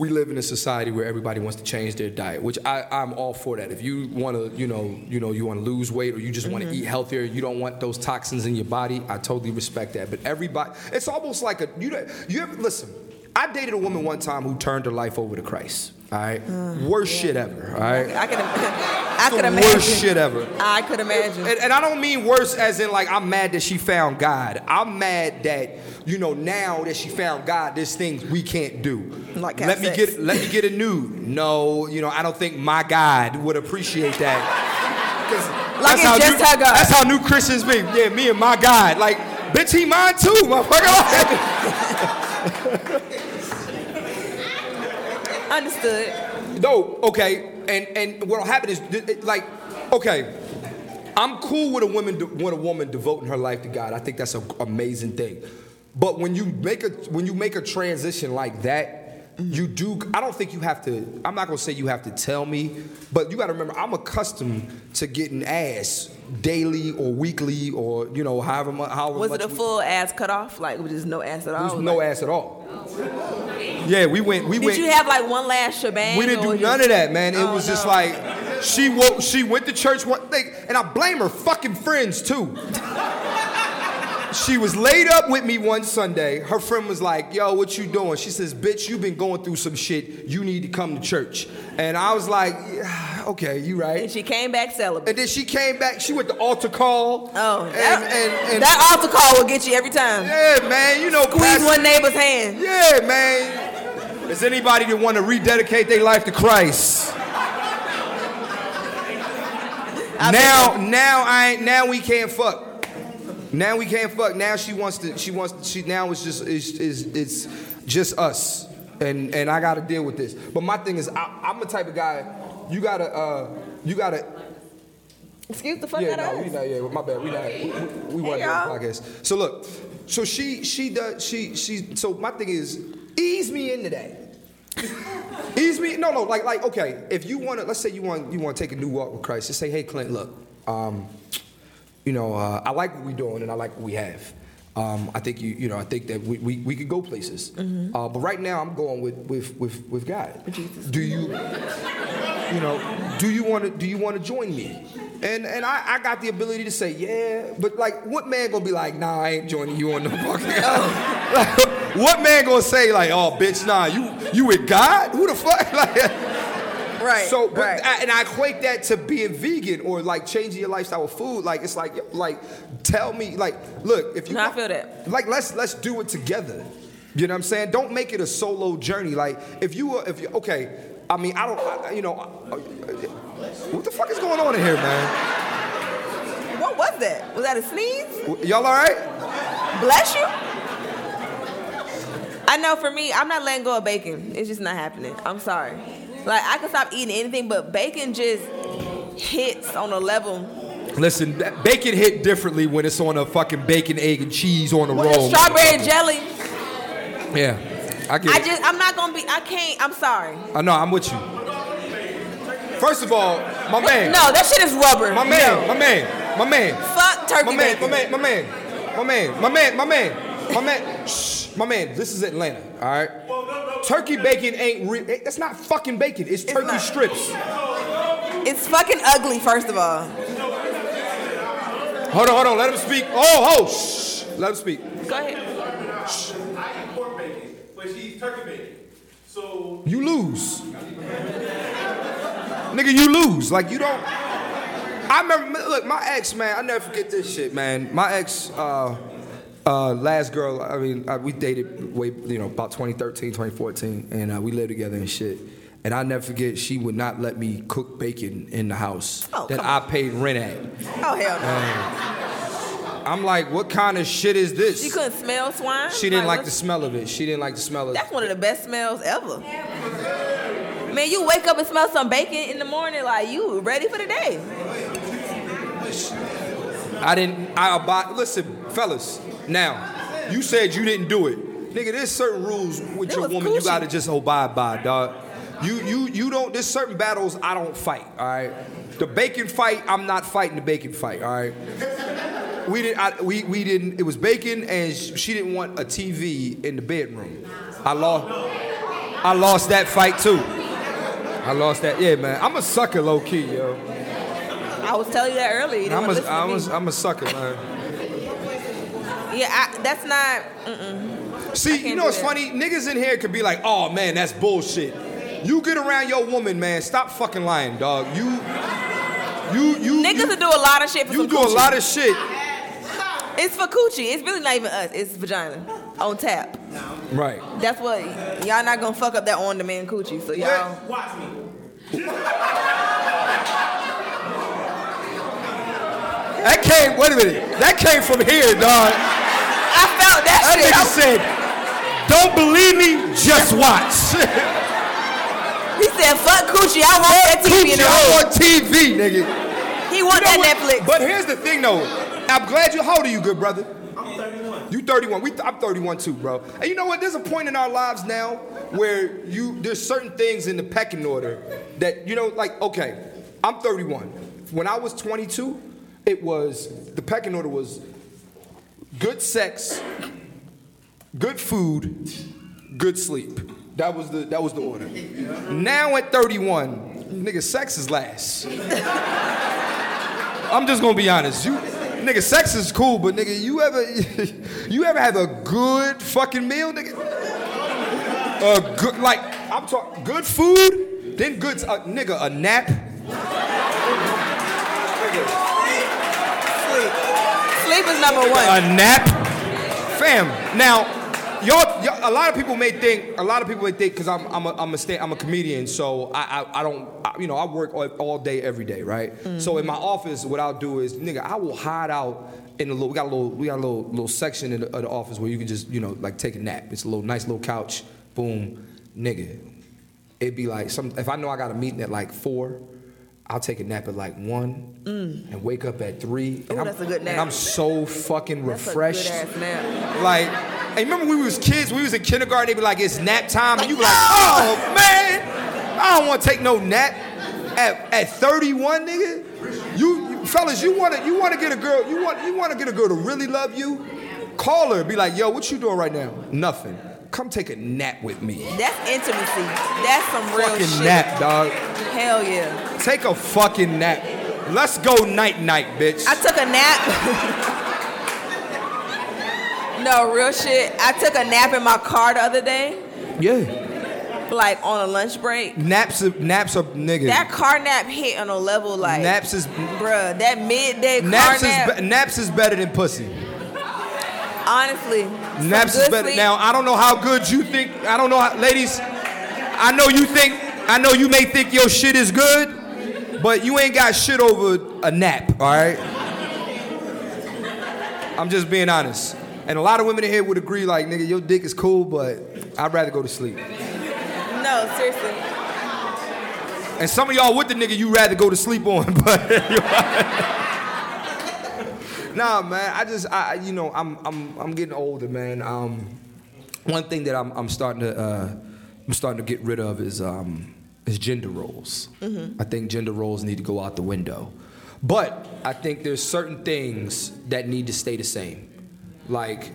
we live in a society where everybody wants to change their diet, which I, I'm all for that. If you want to, you know, you know, you want to lose weight or you just want to mm-hmm. eat healthier, you don't want those toxins in your body. I totally respect that. But everybody, it's almost like a you. know- You ever listen? I dated a woman one time who turned her life over to Christ. All right, mm. worst shit ever. All right, I could I could imagine. worst shit ever. I could imagine. And, and I don't mean worse as in like I'm mad that she found God. I'm mad that you know now that she found God, there's things we can't do. Like let me sex. get let me get a nude. No, you know I don't think my God would appreciate that. Like that's it's how just new, God. That's how new Christians be. Yeah, me and my God. Like, bitch, he mine too, motherfucker. Understood. No, okay, and and what'll happen is like, okay, I'm cool with a woman with a woman devoting her life to God. I think that's an amazing thing. But when you make a when you make a transition like that, Mm-hmm. you do. I don't think you have to. I'm not gonna say you have to tell me, but you got to remember I'm accustomed to getting ass daily or weekly or you know however much. However Was much it a we- full ass cut off? Like with just no ass at all? No like- ass at all. Oh. Yeah, we went. We went Did went. you have like one last shebang? We didn't do just- none of that, man. It Oh, was just like she woke, she went to church one thing, and I blame her fucking friends too. She was laid up with me one Sunday. Her friend was like, "Yo, what you doing?" She says, "Bitch, you've been going through some shit. You need to come to church." And I was like, yeah, "Okay, you right." And she came back celibate. And then she came back. She went to altar call. Oh, and that, and, and that altar call will get you every time. yeah, man. You know, Squeeze Pastor- one neighbor's hand. yeah, man. Is anybody that want to rededicate their life to Christ? Now, now I ain't. Now we can't fuck. Now we can't fuck. Now she wants to. She wants. To, She now it's just. It's. It's, it's just us. And and I got to deal with this. But my thing is, I, I'm the type of guy. You gotta. Uh, you gotta. Excuse the fuck Yeah, out no, of we us. not. Yeah, my bad. We not. We, we, we doing the podcast. So look. So she. She does. She. She. So my thing is, ease me into that. Ease me. No, no. Like, like. Okay. If you want to, let's say you want, you want to take a new walk with Christ. Just say, hey, Clint, look. Um, you know, uh, I like what we're doing and I like what we have. Um, I think you, you know, I think that we, we, we could go places. Uh, but right now, I'm going with with with, with God. Do you, you know, do you want to do you want to join me? And and I, I got the ability to say yeah, but like, what man gonna be like, nah, I ain't joining you on no fucking. like, what man gonna say like, oh, bitch, nah, you you with God? Who the fuck? Like, Right. so, but right. I, and I equate that to being vegan or like changing your lifestyle with food. Like it's like, like, tell me, like, look, if you, No, I feel that. like, let's let's do it together. You know what I'm saying? Don't make it a solo journey. Like, if you, were- if you, okay, I mean, I don't, I, you know, I- I- what the fuck is going on in here, man? what was that? Was that a sneeze? Y'all all right? Bless you. I know for me, I'm not letting go of bacon. It's just not happening. I'm sorry. Like I can stop eating anything, but bacon just hits on a level. Listen, bacon hit differently when it's on a fucking bacon, egg, and cheese on a With roll. strawberry jelly, Yeah, I get I it. just I'm not gonna be. I can't. I'm sorry. I know, I'm with you. First of all, my man. No, that shit is rubber. My man, my man, my man, Fuck turkey my man, my bacon. man, my man, my man, my man, my man, my man, shh, my man, this is Atlanta, all right? Turkey bacon ain't real. That's not fucking bacon. It's turkey not. strips. It's fucking ugly. First of all, Hold on, hold on. Let him speak. Oh, oh, shh. Let him speak. go ahead. Shh. I eat pork bacon, but she eats turkey bacon. So You lose. Nigga, you lose. Like, you don't. I remember, look, my ex, man, I never forget this shit, man. My ex, uh, uh, last girl, I mean, uh, we dated way, you know, about 2013, 2014, and uh, we lived together and shit. And I never forget, she would not let me cook bacon in the house Oh, that I paid rent at. Oh hell no. I'm like, what kind of shit is this? She couldn't smell swine. She didn't like the smell of it. She didn't like the smell of it. That's one of the best smells ever. Man, you wake up and smell some bacon in the morning, like you ready for the day. I didn't. I abide. Listen, fellas. Now, you said you didn't do it, nigga. There's certain rules with It your woman you gotta just abide by, dog. You you you don't. There's certain battles I don't fight. All right. The bacon fight, I'm not fighting the bacon fight. All right. We didn't. I, we we didn't. It was bacon, and she didn't want a TV in the bedroom. I lost. I lost that fight too. I lost that. Yeah, man. I'm a sucker, low key, yo. I was telling you that earlier. You I'm a, I'm a, I'm a sucker, man. Yeah, I, that's not. Mm-mm. See, you know do what's funny? Niggas in here could be like, oh man, that's bullshit. You get around your woman, man. Stop fucking lying, dog. You, you, you. Niggas you, will do a lot of shit for you some do coochie. a lot of shit. It's for coochie. It's really not even us. It's vagina on tap. Right. That's what y'all not gonna fuck up that on demand coochie. So y'all. watch me. That came. Wait a minute. That came from here, dog. I felt that, That shit. nigga said, "Don't believe me, just watch." he said, "Fuck coochie. I want that TV in the I want TV, nigga. He want You know that what? Netflix." But here's the thing, though. I'm glad you. How old are you, good brother? I'm 31. You 31. We, I'm 31 too, bro. And you know what? There's a point in our lives now where you there's certain things in the pecking order that you know, like okay, I'm 31. When I was 22, it was the pecking order was good sex, good food, good sleep. That was the that was the order. Now at 31, nigga, sex is last. I'm just gonna be honest. You, nigga, sex is cool, but nigga, you ever, you ever have a good fucking meal, nigga? A good, like, I'm talking good food, then good, uh, nigga, a nap. Sleep is number one. A nap, fam. Now, y'all, y'all, a lot of people may think, a lot of people may think, because I'm, I'm a, I'm a, sta- I'm a comedian, so I, I, I don't, I, you know, I work all, all day, every day, right? Mm. So in my office, what I'll do is, nigga, I will hide out in a little, we got a little, we got a little, little section in the, of the office where you can just, you know, like take a nap. It's a little nice little couch, boom, nigga. It'd be like some, if I know I got a meeting at like four, I'll take a nap at like one and wake up at three. and Ooh, I'm- that's a good nap. And I'm so fucking That's refreshed. a good ass nap. Like, hey, remember when we was kids, we was in kindergarten, they'd be like, it's nap time, and you be like, oh man, I don't want to take no nap. At, at 31, nigga, you, you fellas, you wanna you wanna get a girl, you want you wanna get a girl to really love you? Call her, be like, yo, what you doing right now? Nothing. Come take a nap with me. That's intimacy. That's some real Fucking shit. nap, dog. Hell yeah. Take a fucking nap. Let's go night night, bitch. I took a nap. no, real shit. I took a nap in my car the other day, yeah. like on a lunch break. Naps, are- naps are nigga. That car nap hit on a level like, naps is bruh, that midday car naps nap. is naps is better than pussy. Honestly, Naps is better. sleep- Now I don't know how good you think. I don't know, how, ladies. I know you think. I know you may think your shit is good, but you ain't got shit over a nap. All right. I'm just being honest. And a lot of women in here would agree, like, nigga, your dick is cool, but I'd rather go to sleep. No, seriously. And some of y'all with the nigga you'd rather go to sleep on, but nah, man. I just, I, I- you know, I'm, I'm, I'm getting older, man. Um, one thing that I'm, I'm starting to, uh, I'm starting to get rid of is, um, is gender roles. I think gender roles need to go out the window. But I think there's certain things that need to stay the same. Like,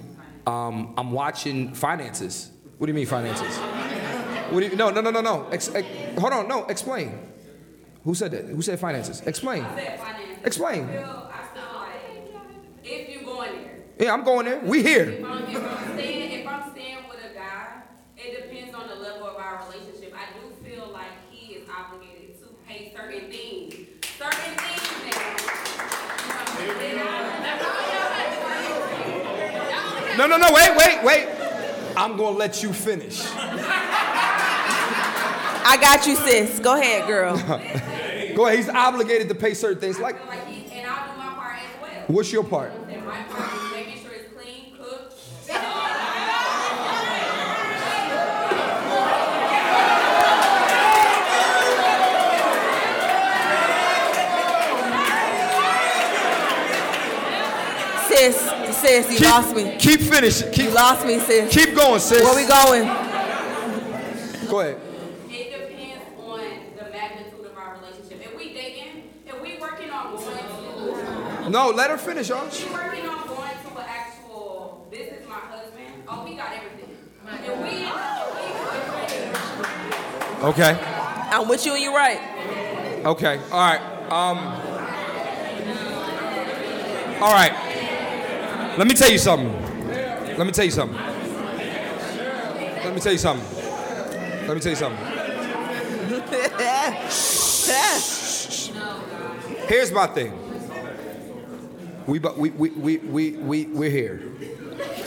um, I'm watching finances. What do you mean finances? What do you, no, no, no, no, no. Ex, ex, hold on, no. Explain. Who said that? Who said finances? Explain. Explain. If you going there. Yeah, I'm going there. We here. If I'm, if I'm staying, if I'm staying with a guy, it depends on the level of our relationship. I do feel like he is obligated to pay certain things. Certain things now. No, no, no. Wait, wait, wait. I'm gonna let you finish. I got you, sis. Go ahead, girl. Go ahead. He's obligated to pay certain things. Like, Like he, and I'll do my part as well. what's your part? And my part is making sure it's clean, cooked. Sis, sis, you Keep, lost me. Keep finishing. You Keep, lost me, sis. keep going, sis. Where we going? Go ahead. It depends on the magnitude of our relationship. If we dating, if we working on going to, No, let her finish, y'all. if we working on going to an actual, this is my husband. Oh, he got everything. If we, if we, Okay. I'm with you and you're right. Okay. All right. Um. All right. Let me tell you something. Let me tell you something. Let me tell you something. Let me tell you something. Here's my thing. We we we we we we we're here.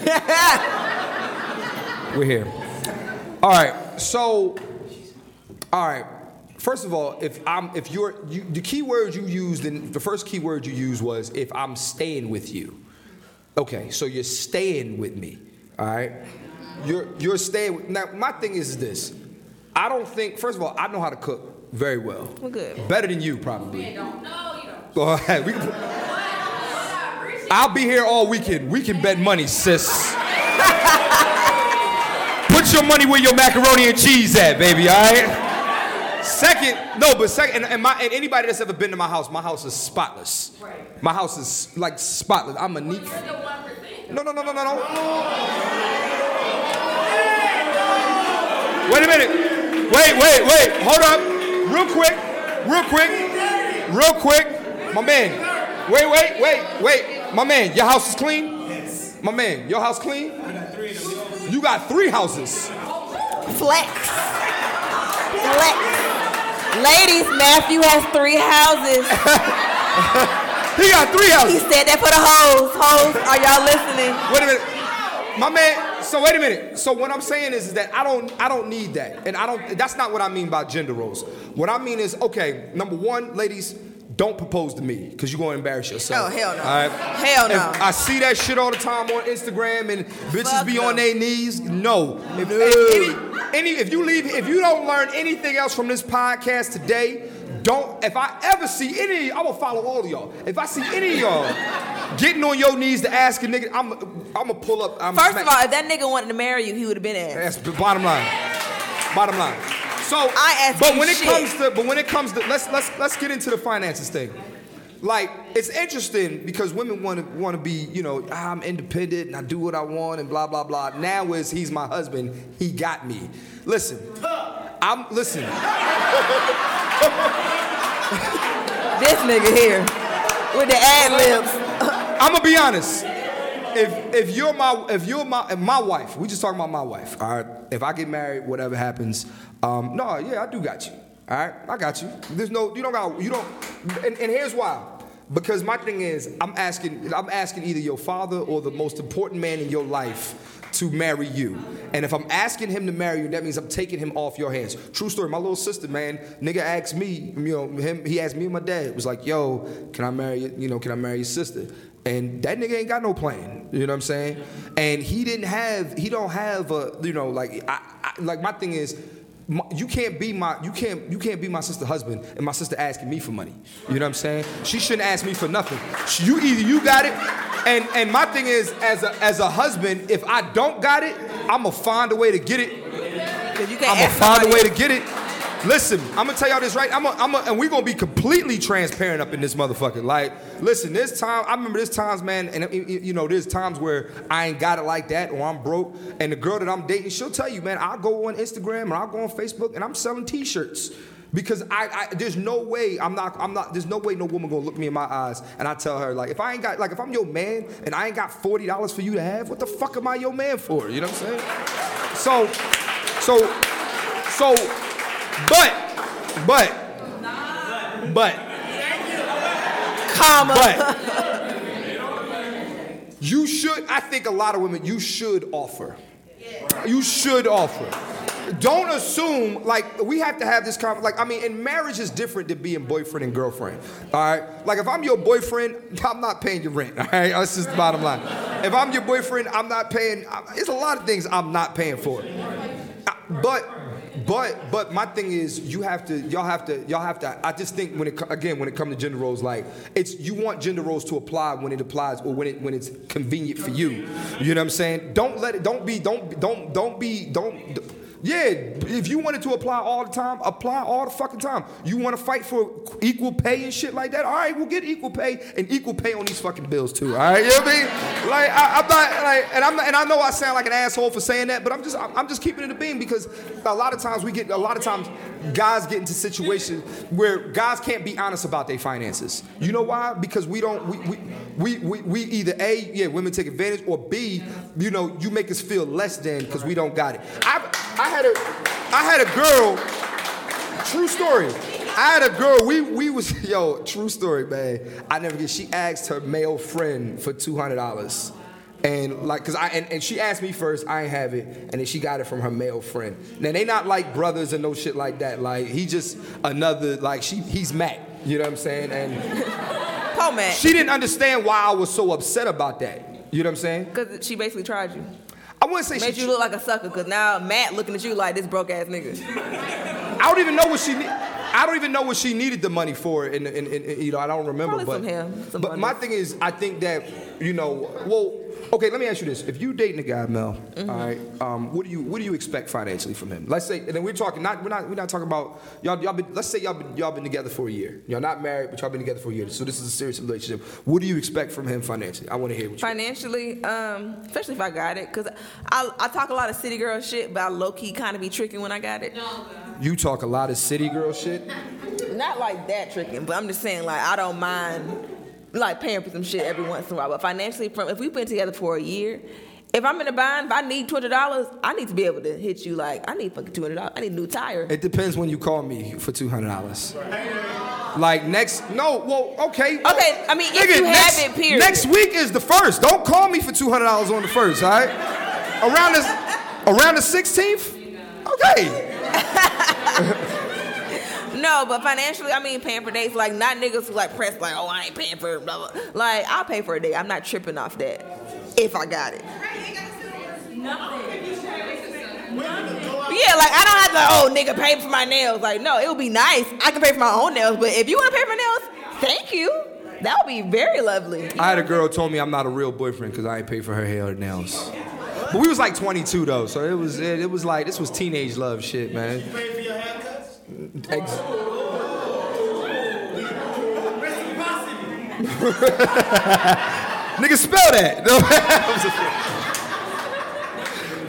we're here. All right. So, all right. First of all, if I'm if you're you, the key word you used in the first key word you used was if I'm staying with you. Okay, so you're staying with me. All right. You're you're staying. With, now my thing is this. I don't think. First of all, I know how to cook very well. We're good. Better than you probably. don't, no, you don't. Go ahead. We can I'll be here all weekend. We can bet money, sis. Put your money where your macaroni and cheese at, baby, all right? Second, no, but second, and, and, my, and anybody that's ever been to my house, my house is spotless. Right. My house is like spotless. I'm a neat. You're the one percent. No, no, no, no, no, no. Wait a minute. Wait, wait, wait. Hold up. Real quick. Real quick. Real quick. My man. Wait, wait, wait, wait. My man, your house is clean? Yes. My man, your house clean? I got three. You got three houses. Flex. Flex. Ladies, Matthew has three houses. He got three houses. He said that for the hoes. Hoes, are y'all listening? Wait a minute. My man, so wait a minute. So what I'm saying is, is that I don't I don't need that, and I don't. That's not what I mean by gender roles. What I mean is, okay, number one, ladies. Don't propose to me because you're gonna embarrass yourself. Oh, hell no. All right? Hell If no. I see that shit all the time on Instagram and bitches Fuck be no. on their knees. No. If, if any, any, if you leave, if you don't learn anything else from this podcast today, don't. If I ever see any, I will follow all of y'all. If I see any of y'all getting on your knees to ask a nigga, I'm, I'm gonna pull up. I'm First smack- of all, if that nigga wanted to marry you, he would have been asked. that's the bottom line. Bottom line. So, I asked but when it shit. comes to, but when it comes to, let's let's let's get into the finances thing. Like it's interesting because women want to want to be, you know, "Ah, I'm independent and I do what I want and blah blah blah. Now is he's my husband, he got me. Listen, I'm listen. This nigga here with the ad libs. I'm gonna be honest. If if you're my if you're my if my wife, we just talking about my wife. All right. If I get married, whatever happens, um, no, yeah, I do got you. All right, I got you. There's no, you don't got, you don't. And, and here's why. Because my thing is, I'm asking, I'm asking either your father or the most important man in your life to marry you. And if I'm asking him to marry you, that means I'm taking him off your hands. True story. My little sister, man, nigga asked me, you know, him, he asked me and my dad, was like, yo, can I marry, you you know, can I marry your sister? And that nigga ain't got no plan. You know what I'm saying? And he didn't have, he don't have a, you know, like, I, I, like my thing is, my, you can't be my you can't you can't be my sister husband and my sister asking me for money. You know what I'm saying? She shouldn't ask me for nothing. She- You either you got it, and and my thing is as a as a husband, if I don't got it, I'ma find a way to get it. I'ma find a way to get it. Listen, I'm gonna tell y'all this right. I'm a, I'm a, and we're gonna be completely transparent up in this motherfucker. Like, listen, this time. I remember this times, man, and you you know, there's times where I ain't got it like that, or I'm broke. And the girl that I'm dating, she'll tell you, man, I'll go on Instagram and I'll go on Facebook and I'm selling T-shirts. Because I, I, there's no way I'm not, I'm not, there's no way no woman gonna look me in my eyes and I tell her like, if I ain't got, like, if I'm your man and I ain't got forty dollars for you to have, what the fuck am I your man for? You know what I'm saying? So, so, so, but, but, but, comma. but, you should, I think a lot of women, you should offer. You should offer. Don't assume, like, we have to have this conversation. Like, I mean, and marriage is different than being boyfriend and girlfriend. All right? Like, if I'm your boyfriend, I'm not paying your rent. All right? That's just the bottom line. If I'm your boyfriend, I'm not paying, it's a lot of things I'm not paying for. But but but my thing is you have to y'all have to y'all have to I just think when it again when it comes to gender roles like it's you want gender roles to apply when it applies or when it when it's convenient for you. You know what I'm saying? Don't let it don't be don't don't don't be don't yeah, if you wanted to apply all the time, apply all the fucking time. You want to fight for equal pay and shit like that? All right, we'll get equal pay and equal pay on these fucking bills too. All right, you know what I mean? Like I, I'm not like, and I'm and I know I sound like an asshole for saying that, but I'm just I'm just keeping it a beam because a lot of times we get a lot of times guys get into situations where guys can't be honest about their finances. You know why? Because we don't we we we, we, we either a yeah women take advantage or b you know you make us feel less than because we don't got it. I I had a I had a girl True story. I had a girl. We we was yo. True story, man. I never get. She asked her male friend for two hundred dollars, and like, cause I and, and she asked me first. I ain't have it, and then she got it from her male friend. Now they not like brothers and no shit like that. Like he just another like she he's Mac. You know what I'm saying? And Poor man. she didn't understand why I was so upset about that. You know what I'm saying? Because she basically tried you. I wouldn't say Made she. you look like a sucker. Because now Matt looking at you like this broke ass nigga. I don't even know what she. Ne- I don't even know what she needed the money for, and, and, and, and, you know I don't remember. Probably but some him, some but my thing is, I think that you know, well, okay. Let me ask you this: If you dating a guy, Mel, all right, um, what do you what do you expect financially from him? Let's say, and then we're talking not we're not we're not talking about y'all y'all been. Let's say y'all been y'all been together for a year. Y'all not married, but y'all been together for a year. So this is a serious relationship. What do you expect from him financially? I want to hear what you. Financially, um, especially if I got it. Because I, I talk a lot of city girl shit, but I low key kind of be tricking when I got it. You talk a lot of city girl shit. Not like that tricking, but I'm just saying, like, I don't mind like paying for some shit every once in a while. But financially, from if we've been together for a year, if I'm in a bind, if I need two hundred dollars, I need to be able to hit you like I need fucking two hundred dollars. I need a new tire. It depends when you call me for two hundred dollars. Like next, no, well, okay. well, Okay, I mean, if you have it, period. Next week is the first. Don't call me for two hundred dollars on the first, all right? Around the around the 16th? Okay. No, but financially, I mean, paying for dates, like not niggas who like press, like, oh, I ain't paying for it, blah, blah. Like, I'll pay for a date. I'm not tripping off that if I got it. Yeah, like, I don't have to, oh, nigga, pay for my nails. Like, no, it would be nice. I can pay for my own nails, but if you want to pay for nails, thank you. That would be very lovely. I had a girl told me I'm not a real boyfriend because I ain't pay for her hair or nails. But we was like 22 though, so it was it, it was like this was teenage love shit, man. Pay for your haircuts? Ex- Nigga, spell that.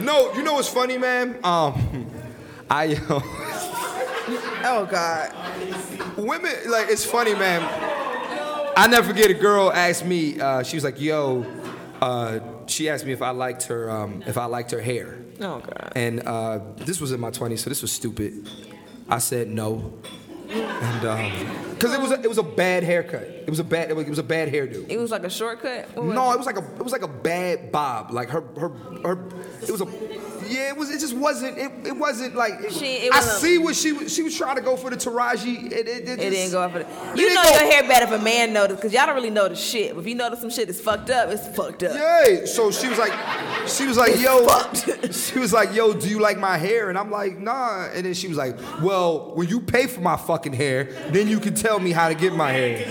no, you know what's funny, man? Um, I uh, Oh, God. women like it's funny, man. I never forget a girl asked me. Uh, she was like, "Yo," uh, she asked me if I liked her um, if I liked her hair. Oh, God. And uh, this was in my 20s, so this was stupid. I said no. And um, cause it was a, it was a bad haircut. It was a bad it was, it was a bad hairdo. It was like a shortcut? No, it was like a it was like a bad bob. Like her her her. It was a yeah. It was. It just wasn't. It, it wasn't like. It, She- it I see what she was. She was trying to go for the Taraji. It, it, just- didn't go for the. It You know go- your hair better if a man notice, because y'all don't really notice shit. But if you notice some shit that's fucked up, it's fucked up. Yeah. So she was like, she was like, yo, she was like, yo, do you like my hair? And I'm like, nah. And then she was like, well, when you pay for my fucking hair, then you can tell me how to get my hair.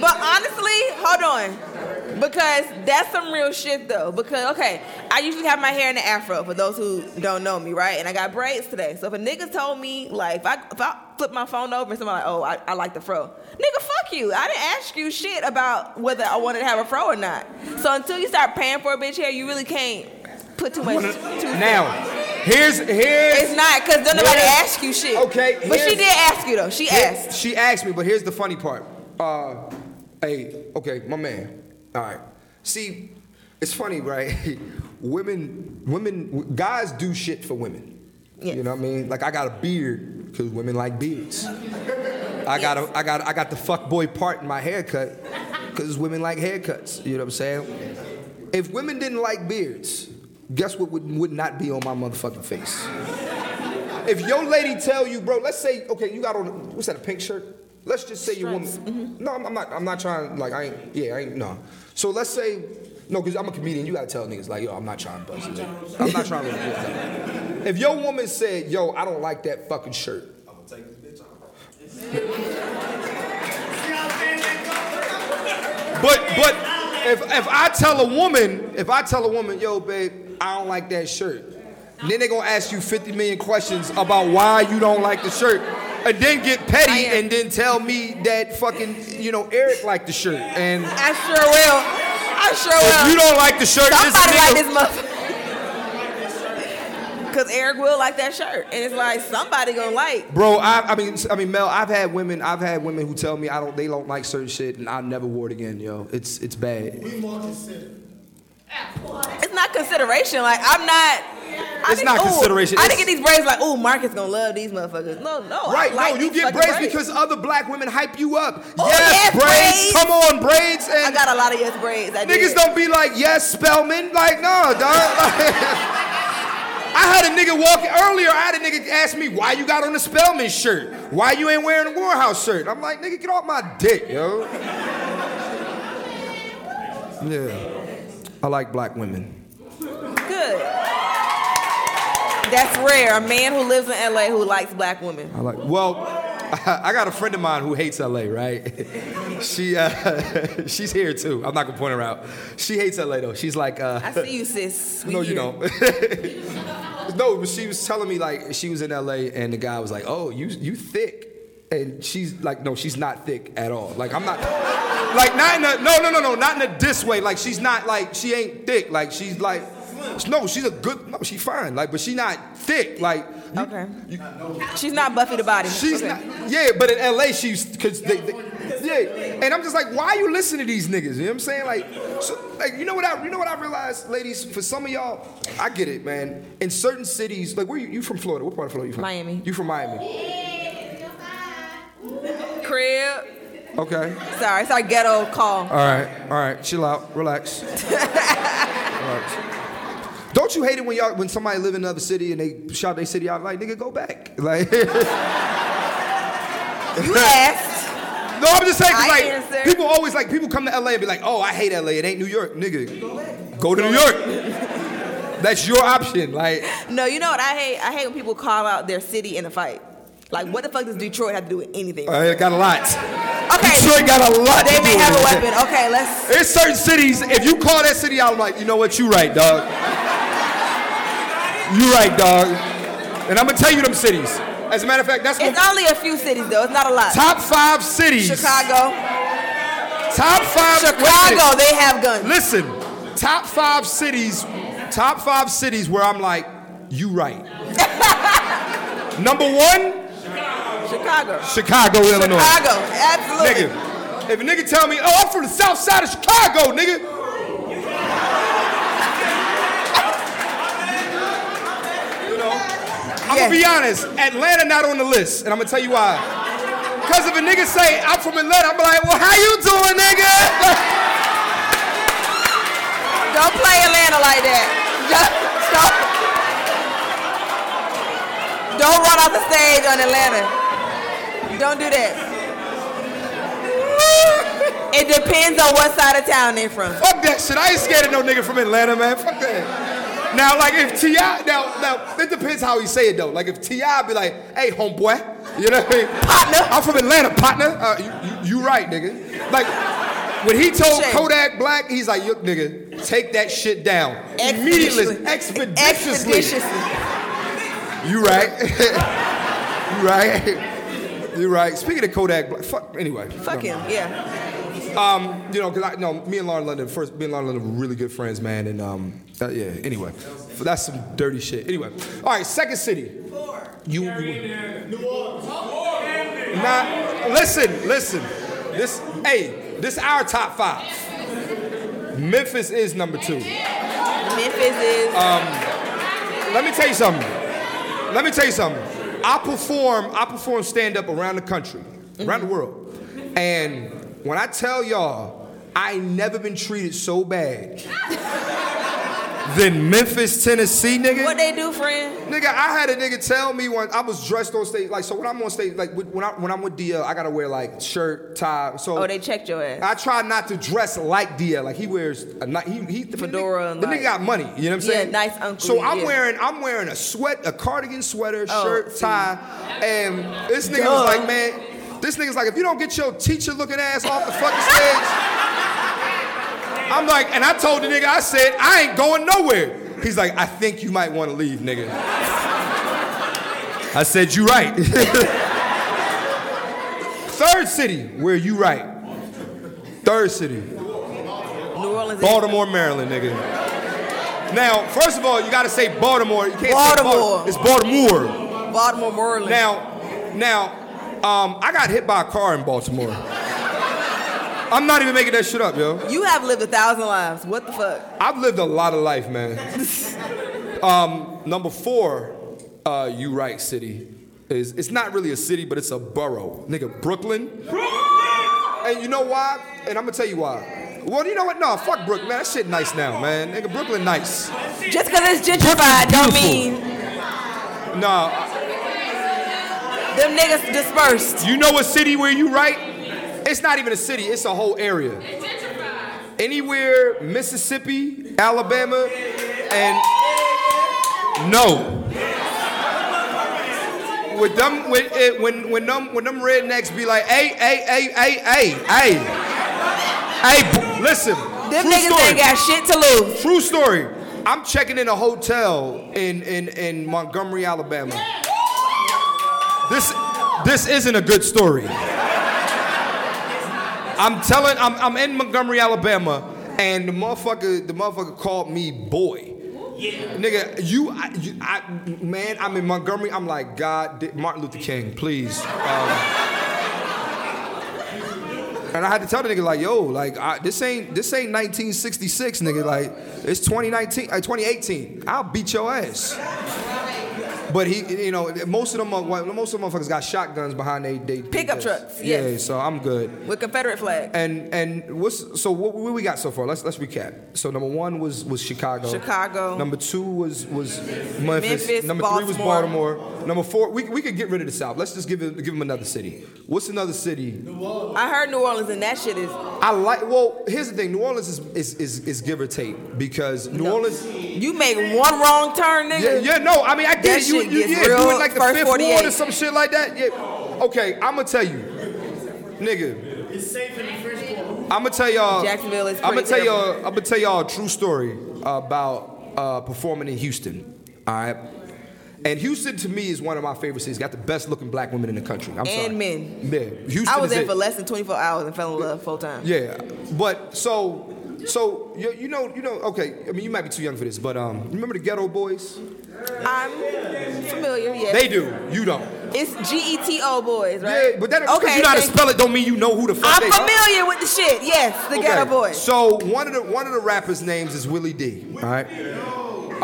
But honestly, hold on. Because that's some real shit though. Because okay, I usually have my hair in the afro for those who don't know me, right? And I got braids today. So if a nigga told me like if I if I flip my phone over and somebody like, oh, I, I like the fro, nigga, fuck you. I didn't ask you shit about whether I wanted to have a fro or not. So until you start paying for a bitch hair, you really can't put too much. Too Now, here's here's it's not because don't nobody ask you shit. Okay, but she did ask you though. She Here- asked. She asked me, but here's the funny part. Uh, hey, okay, my man. All right. See, it's funny, right? women, women, guys do shit for women. Yes. You know what I mean? Like I got a beard because women like beards. I got a, I got, I got the fuck boy part in my haircut because women like haircuts. You know what I'm saying? If women didn't like beards, guess what would, would not be on my motherfucking face? If your lady tell you, bro, let's say, okay, you got on, what's that, a pink shirt? Let's just say your woman. Mm-hmm. No, I'm, I'm not. I'm not trying. Like I ain't. Yeah, I ain't. No. So let's say, no, because I'm a comedian. You gotta tell niggas like, yo, I'm not trying to bust it. I'm not trying to. If your woman said, yo, I don't like that fucking shirt. I'm gonna take this bitch off. See how fast that But but if if I tell a woman, if I tell a woman, yo, babe, I don't like that shirt, then they gonna ask you 50 million questions about why you don't like the shirt. And then get petty and then tell me that fucking, you know, Eric liked the shirt. And I sure will. I sure will. if you don't like the shirt, this Somebody like this motherfucker. Cause Eric will like that shirt, and it's like somebody gonna like. Bro, I, I mean, I mean, Mel, I've had women, I've had women who tell me I don't, they don't like certain shit, and I never wore it again, yo. It's, it's bad. we more considered. It's not consideration. Like I'm not. I It's not ooh, consideration. I didn't get these braids like, oh, Marcus gonna love these motherfuckers. No, no. Right, like no, you get fucking braids, because other black women hype you up. Oh, yes, yes, braids, braids. come on, braids, I got a lot of yes braids. I niggas did. don't be like, yes, Spelman, like, no, dog. I had a nigga walking earlier. I had a nigga ask me why you got on the Spelman shirt, why you ain't wearing a Morehouse shirt. I'm like, nigga, get off my dick, yo. Yeah, I like black women. Good. That's rare. A man who lives in LA who likes black women. I like. Well, I got a friend of mine who hates LA. Right? she uh, she's here too. I'm not gonna point her out. She hates LA though. She's like. Uh, I see you, sis. We no, you don't. no, but she was telling me like she was in LA and the guy was like, "Oh, you you thick," and she's like, "No, she's not thick at all. Like I'm not." Like not in a no no no no not in a diss way. Like she's not like she ain't thick. Like she's like no she's a good no she's fine. Like but she not thick. Like you- Okay. you- She's not Buffy the Body. She's Okay. not, yeah, but in LA, she's, cause they, they, yeah. And I'm just like, why you listen to these niggas? You know what I'm saying? Like, so, like, you know what I, you know what I realized, ladies? For some of y'all, I get it, man. In certain cities, like, where you, you from Florida? What part of Florida you from? Miami. You from Miami? Crib. Okay. Sorry, it's our ghetto call. All right, all right. Chill out, relax. relax. Don't you hate it when y'all when somebody live in another city and they shout their city out like nigga go back like You asked. no I'm just saying like people always like people come to LA and be like oh I hate LA it ain't New York nigga go to New York that's your option like No, you know what I hate? I hate when people call out their city in a fight. Like, what the fuck does Detroit have to do with anything? Uh, I got a lot Okay, Detroit got a lot they may have a it. weapon. Okay, let's. There's certain cities, if you call that city out, I'm like, you know what, you right, dog. You right, dog. And I'm gonna tell you them cities. As a matter of fact, that's what It's only a few cities though. It's not a lot. top five cities. Chicago. Top five. Chicago, they have guns. Listen, top five cities. Top five cities where I'm like, you right. Number one, Chicago. Chicago, Illinois. Chicago, absolutely. Nigga, if a nigga tell me, oh, I'm from the south side of Chicago, nigga. You know, I'm Yeah. gonna be honest, Atlanta not on the list, and I'm gonna tell you why. Cause if a nigga say I'm from Atlanta, I'm like, well, how you doing, nigga? Don't play Atlanta like that. Just Don't, run off the stage on Atlanta. Don't do that. It depends on what side of town they're from. Fuck that shit. I ain't scared of no nigga from Atlanta, man. Fuck that. Now, like if T.I., now, now, it depends how he say it though. Like if T.I. be like, hey, homeboy, you know what I mean? Partner. I'm from Atlanta, partner. Uh, you, you, you right, nigga. Like, when he told Shit. Kodak Black, he's like, look, nigga, take that shit down. Immediately, expeditiously. Expeditiously. You right. you right. You right. Speaking of Kodak Black, fuck, anyway. Fuck never him, yeah. um, you know, cause I know me and Lauren London first. Me and Lauren London were really good friends, man. And um, uh, yeah. Anyway, that's some dirty shit. Anyway, all right. Second city. You. you Nah, listen, listen. This, hey, this our top five. Memphis is number two. Memphis is. Um, let me tell you something. Let me tell you something. I perform, I perform stand up around the country, around the world. And when I tell y'all, I never been treated so bad than Memphis, Tennessee, nigga. what they do, friend? Nigga, I had a nigga tell me when I was dressed on stage, like so when I'm on stage, like when I when I'm with DL, I gotta wear like shirt, tie. So Oh, they checked your ass. I try not to dress like DL. Like he wears a ni- he he the fedora nigga- and The nigga got money. You know what I'm saying? Yeah, nice uncle, So I'm yeah. wearing I'm wearing a sweat, a cardigan sweater, Oh, shirt, tie, and this nigga Duh. was like, man, this nigga's like, if you don't get your teacher looking ass off the fucking stage. I'm like, and I told the nigga, I said, I ain't going nowhere. He's like, I think you might want to leave, nigga. I said, you right. Third city, where you right. Third city, New Orleans. Baltimore, Maryland, nigga. Now, first of all, you gotta say Baltimore. You can't Baltimore. say Baltimore. It's Baltimore. Baltimore, Maryland. Now, now, um, I got hit by a car in Baltimore. I'm not even making that shit up, yo. you have lived a thousand lives. What the fuck? I've lived a lot of life, man. um, number four, uh, you right, city. Is it's not really a city, but it's a borough. Nigga, Brooklyn. Brooklyn. And you know why? And I'm gonna tell you why. Well, you know what? No, fuck Brooklyn, man. That shit nice now, man. Nigga, Brooklyn nice. Just because it's gentrified don't mean No, them niggas dispersed. you know what city where you right? It's not even a city, it's a whole area. Anywhere Mississippi, Alabama, and no. With them, with it, when when them when them rednecks be like, hey, hey, hey, hey, hey, hey, hey, listen. Them niggas story. ain't got shit to lose. True story. I'm checking in a hotel in, in, in Montgomery, Alabama. This this isn't a good story. I'm telling I'm I'm in Montgomery, Alabama, and the motherfucker the motherfucker called me boy. Yeah. Nigga, you, I, you I, man, I'm in Montgomery. I'm like, God, Martin Luther King, please. Um, and I had to tell the nigga like, yo, like I, this ain't this ain't 1966, nigga. Like it's 2019, uh, 2018. I'll beat your ass. But he, you know, most of them, uh, are- most of them motherfuckers got shotguns behind they, they Pickup they- trucks, Yeah, yes. so I'm good. With Confederate flag. And and what's so what, what we got so far? Let's let's recap. So number one was was Chicago. Chicago. Number two was was Memphis. Memphis, number three was Baltimore. Baltimore. Number four, we, we could get rid of the South. Let's just give it, give them another city. What's another city? New Orleans. I heard New Orleans and that shit is I like. Well, here's the thing. New Orleans is is, is, is give or take because New Orleans. you make one wrong turn, Yeah, nigga. yeah, no. I mean, I get That it. You, shit you gets yeah, real doing like the first fifth 48. ward or some shit like that. Yeah. Okay, I'm gonna tell you, nigga. It's safe in the French Quarter. I'm gonna tell y'all. Jacksonville is I'm gonna pretty tell y'all. I'm gonna tell y'all a true story about uh, performing in Houston. All right. And Houston to me is one of my favorite cities. Got the best looking black women in the country. I'm sorry. And men. Yeah. Houston I was is there for less than 24 hours and fell in love full time. Yeah, but so so you, you know you know okay. I mean you might be too young for this, but um, you remember the Geto Boys? I'm familiar, yes. They do. You don't. It's G E T O boys, right? Yeah, but that because okay, you know how to spell it don't mean you know who the fuck I'm they are. familiar with the shit. Yes, the Okay, Geto Boys. So one of the one of the rappers' names is Willie D. All right.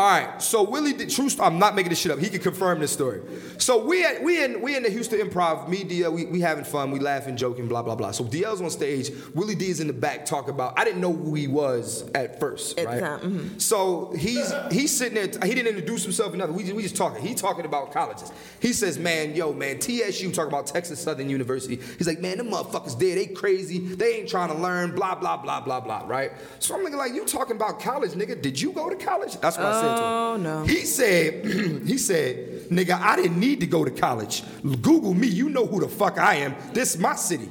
All right. So Willie D. True. I'm not making this shit up. He can confirm this story. So we at, we in we in the Houston Improv. Me, DL, we, we having fun. We laughing, joking, blah blah blah. So DL's on stage. Willie D is in the back talking about. I didn't know who he was at first. Right? time, mhm. So he's he's sitting there. He didn't introduce himself or nothing. We just, we just talking. He talking about colleges. He says, "Man, yo, man, TSU talking about Texas Southern University." He's like, "Man, them motherfuckers there. They crazy. They ain't trying to learn. Blah blah blah blah blah." Right. So I'm looking like, "You talking about college, nigga? Did you go to college?" That's what I said Oh, no. He said, "He said, nigga, I didn't need to go to college. Google me. You know who the fuck I am. This is my city."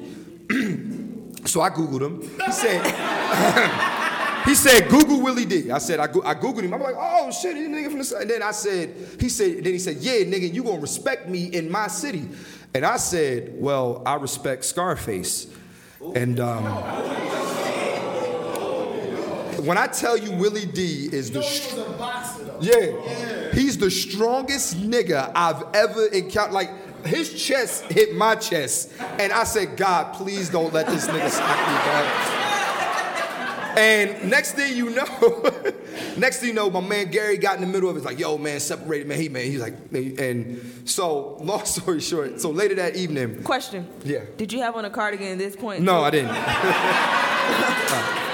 So I Googled him. He said, he said, Google Willie D. I said, I, go- I Googled him. I'm like, oh shit, this nigga from the side. And then I said, he said, then he said, yeah, nigga, you gonna respect me in my city. And I said, well, I respect Scarface. And um, when I tell you Willie D is the He was a boxer though. yeah. He's the strongest nigga I've ever encountered. Like, his chest hit my chest. And I said, God, please don't let this nigga stop me, God. And next thing you know, next thing you know, my man Gary got in the middle of it. It's like, yo, man, separated, man. He, man, he's like, and so, long story short, so later that evening, Question. Yeah. Did you have on a cardigan at this point? no, I didn't. Uh,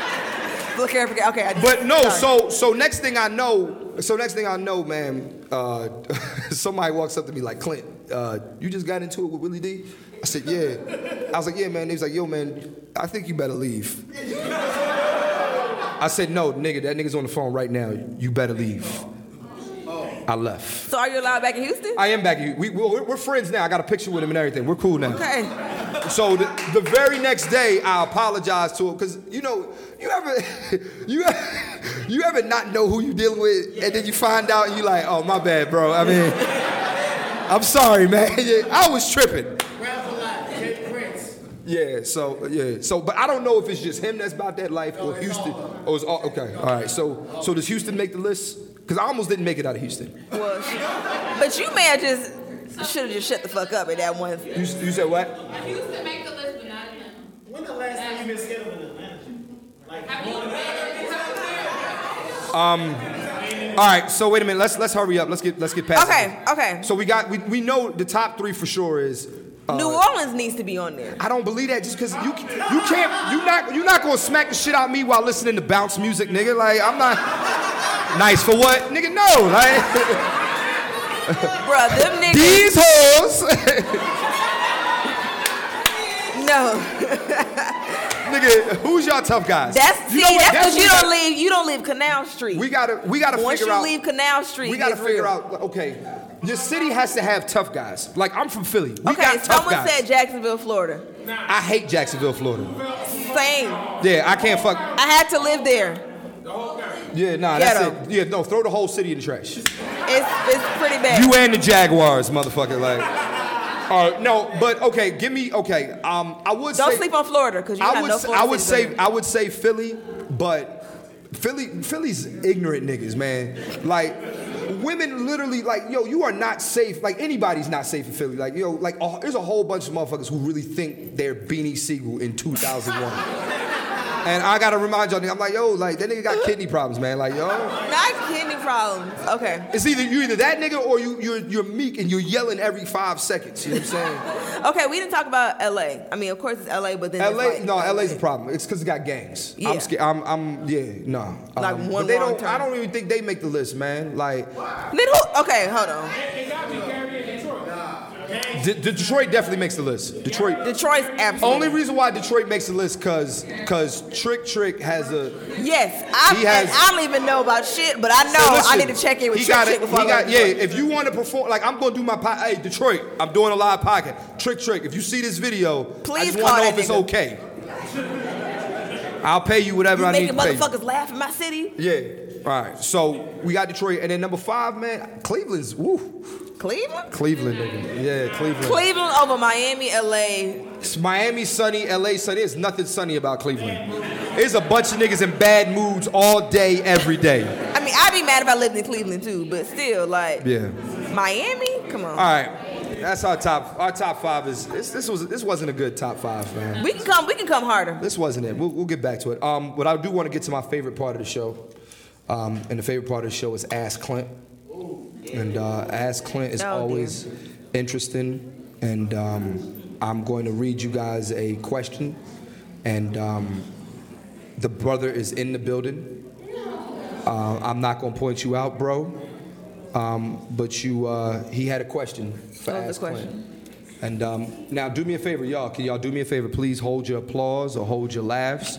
Look here, forget. Okay, I just, But no, sorry. so so next thing I know, so next thing I know, man, uh, somebody walks up to me like, Clint, uh, you just got into it with Willie D? I said, yeah. I was like, yeah, man. He was like, yo, man, I think you better leave. I said, no, nigga, that nigga's on the phone right now. You better leave. I left. So are you allowed back in Houston? I am back. We, we're, we're friends now. I got a picture with him and everything. We're cool now. okay. So the, the very next day, I apologized to him because you know you ever you ever, you ever not know who you dealing with, and then you find out and you like, oh my bad, bro. I mean, I'm sorry, man. I was tripping. Rap a lot. J. Prince. Yeah. So yeah. So, but I don't know if it's just him that's about that life or Houston. Oh, it's all okay. All right. So so does Houston make the list? Because I almost didn't make it out of Houston. Well, but you may have just should have just shut the fuck up at that one. You, you said what? Houston make the list, but not Atlanta. When the last time you been scared of an Atlanta? Like, Have you been All right. So wait a minute. Let's let's hurry up. Let's get let's get past. Okay, this. okay. So we got we, we know the top three for sure is. uh, New Orleans needs to be on there. I don't believe that just because you you can't you not you not gonna smack the shit out of me while listening to bounce music, nigga. Like I'm not nice for what, nigga. No, like Bruh, them niggas. these hoes, No. nigga. Who's y'all tough guys? That's You see, know that's because you don't gotta- leave you don't leave Canal Street. We gotta we gotta Once figure you leave Canal Street, we gotta figure real. out. Okay, your city has to have tough guys. Like I'm from Philly. We Okay, got tough someone guys. said Jacksonville, Florida. I hate Jacksonville, Florida. Same. Yeah, I can't fuck. I had to live there. Yeah, nah, that's Ghetto. it. Yeah, no, throw the whole city in the trash. It's it's pretty bad. You and the Jaguars, motherfucker. Like, all right, no, but okay, give me okay. Um, I would don't say sleep on Florida because you I got would no s- Florida I would say there. I would say Philly, but Philly Philly's ignorant niggas, man. Like. Women literally like yo, you are not safe. Like anybody's not safe in Philly. Like yo, like uh, there's a whole bunch of motherfuckers who really think they're Beanie Sigel in 2001. And I gotta remind y'all, nigga, I'm like yo, like that nigga got kidney problems, man. Like yo, Not kidney problems. Okay. It's either you either that nigga or you you're you're meek and you're yelling every five seconds. You know what I'm saying? Okay, we didn't talk about LA. I mean, of course it's LA, but then LA, like, no, LA's a problem. It's because it got gangs. Yeah. I'm scared. I'm, I'm, yeah, no. Like Um, one but they wrong don't. turn. I don't even think they make the list, man. Like, Then who? Okay, hold on. D- Detroit definitely makes the list. Detroit. Detroit's absolutely. Only reason why Detroit makes the list, cause, cause Trick Trick has a. Yes, I, He has- I don't even know about shit, but I know So listen, I need to check in with Trick Trick before He I got, go. yeah. If you want to perform, like I'm gonna do my, po- hey Detroit, I'm doing a live podcast. Trick Trick, if you see this video, I Please just want to know if it's nigga. okay. I'll pay you whatever You I need to pay. Making motherfuckers laugh in my city? Yeah. All right. So we got Detroit, and then number five, man, Cleveland's. Woo. Cleveland? Cleveland, nigga. Yeah, Cleveland. Cleveland over Miami, LA. It's Miami sunny, LA sunny. There's nothing sunny about Cleveland. There's a bunch of niggas in bad moods all day, every day. I mean, I'd be mad if I lived in Cleveland too, but still, like, Yeah. Miami? Come on. All right. That's our top. Our top five is this. This was. This wasn't a good top five, man. We can come. We can come harder. This wasn't it. We'll, we'll get back to it. Um, but I do want to get to my favorite part of the show. Um, and the favorite part of the show is Ask Clint. And uh, Ask Clint is Oh, always interesting. And um, I'm going to read you guys a question. And um, the brother is in the building. Uh, I'm not going to point you out, bro. Um, but you, uh, he had a question for What was the Ask question? Clint. And um, now, do me a favor, y'all. Can y'all do me a favor? Please hold your applause or hold your laughs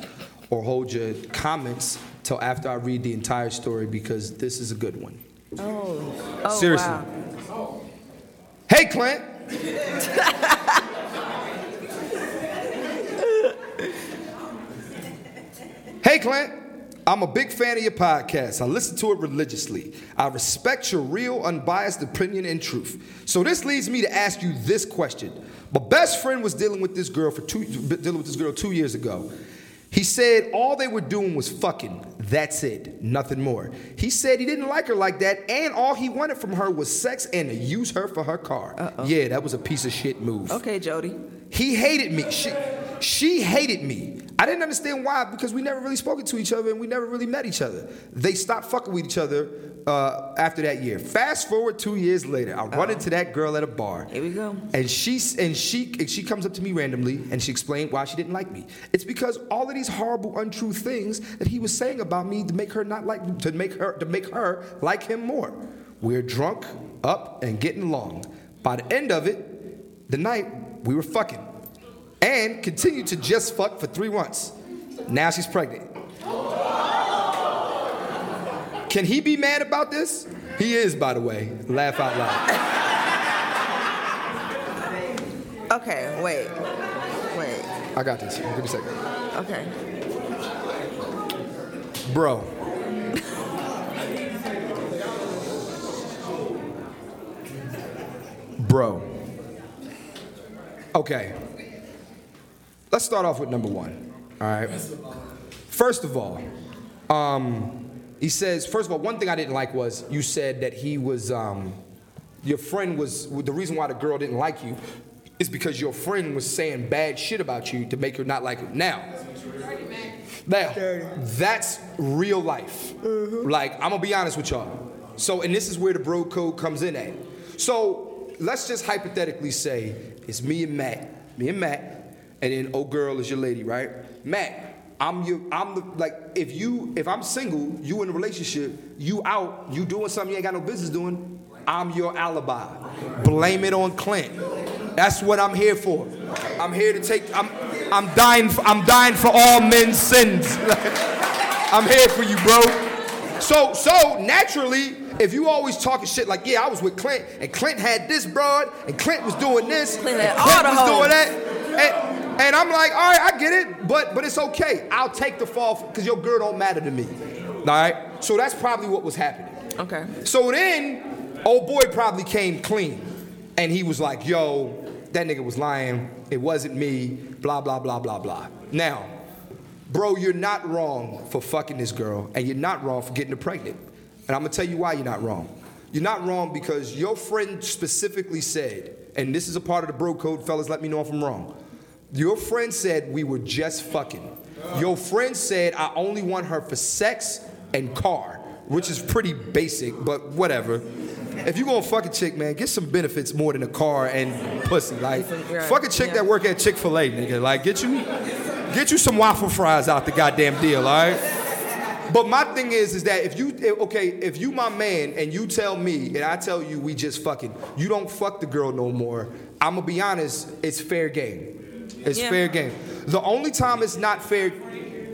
or hold your comments till after I read the entire story because this is a good one. Oh. Oh, Seriously. wow. Hey, Clint. hey, Clint. I'm a big fan of your podcast. I listen to it religiously. I respect your real, unbiased opinion and truth. So this leads me to ask you this question. My best friend was dealing with this girl for two, dealing with this girl two years ago. He said all they were doing was fucking. That's it, nothing more. He said he didn't like her like that, and all he wanted from her was sex and to use her for her car. Yeah, that was a piece of shit move. Okay, Jody. He hated me. She, she hated me. I didn't understand why because we never really spoken to each other and we never really met each other. They stopped fucking with each other uh, after that year. Fast forward two years later, I run into that girl at a bar. Here we go. And she and she and she comes up to me randomly and she explained why she didn't like me. It's because all of these horrible, untrue things that he was saying about me to make her not like to make her to make her like him more. We're drunk, up, and getting along. By the end of it, the night we were fucking, and continued to just fuck for three months. Now she's pregnant. Can he be mad about this? He is, by the way. Laugh out loud. Okay, wait. Wait. I got this. Give me a second. Okay. Bro. Bro. Okay. Let's start off with number one. All right. First of all, um, he says, first of all, one thing I didn't like was you said that he was, um, your friend was, the reason why the girl didn't like you is because your friend was saying bad shit about you to make her not like you. Now, now, that's real life. Like, I'm gonna be honest with y'all. So, and this is where the bro code comes in at. So, let's just hypothetically say it's me and Matt, me and Matt, and then oh girl is your lady, right? Matt, I'm your, I'm the like, if you, if I'm single, you in a relationship, you out, you doing something you ain't got no business doing. I'm your alibi. Blame it on Clint. That's what I'm here for. I'm here to take. I'm, I'm dying. For, I'm dying for all men's sins. I'm here for you, bro. So, so naturally, if you always talking shit like, yeah, I was with Clint, and Clint had this broad, and Clint was doing this, Clint and Clint was doing that, and, and I'm like, all right, I get it, but but it's okay. I'll take the fall because your girl don't matter to me. All right. So that's probably what was happening. Okay. So then, old boy probably came clean. And he was like, yo, that nigga was lying. It wasn't me. Blah, blah, blah, blah, blah. Now, bro, you're not wrong for fucking this girl. And you're not wrong for getting her pregnant. And I'm gonna tell you why you're not wrong. You're not wrong because your friend specifically said, and this is a part of the bro code, fellas, let me know if I'm wrong. Your friend said we were just fucking. Your friend said I only want her for sex and car. which is pretty basic, but whatever. If you gonna fuck a chick, man, get some benefits more than a car and pussy. Like, fuck a chick that work at Chick Fil A, nigga. Like, get you, get you some waffle fries out the goddamn deal, all right? But my thing is, is that if you eh, okay, if you my man and you tell me and I tell you we just fucking, you don't fuck the girl no more. I'm gonna be honest, it's fair game. It's Yeah. fair game. The only time it's not fair,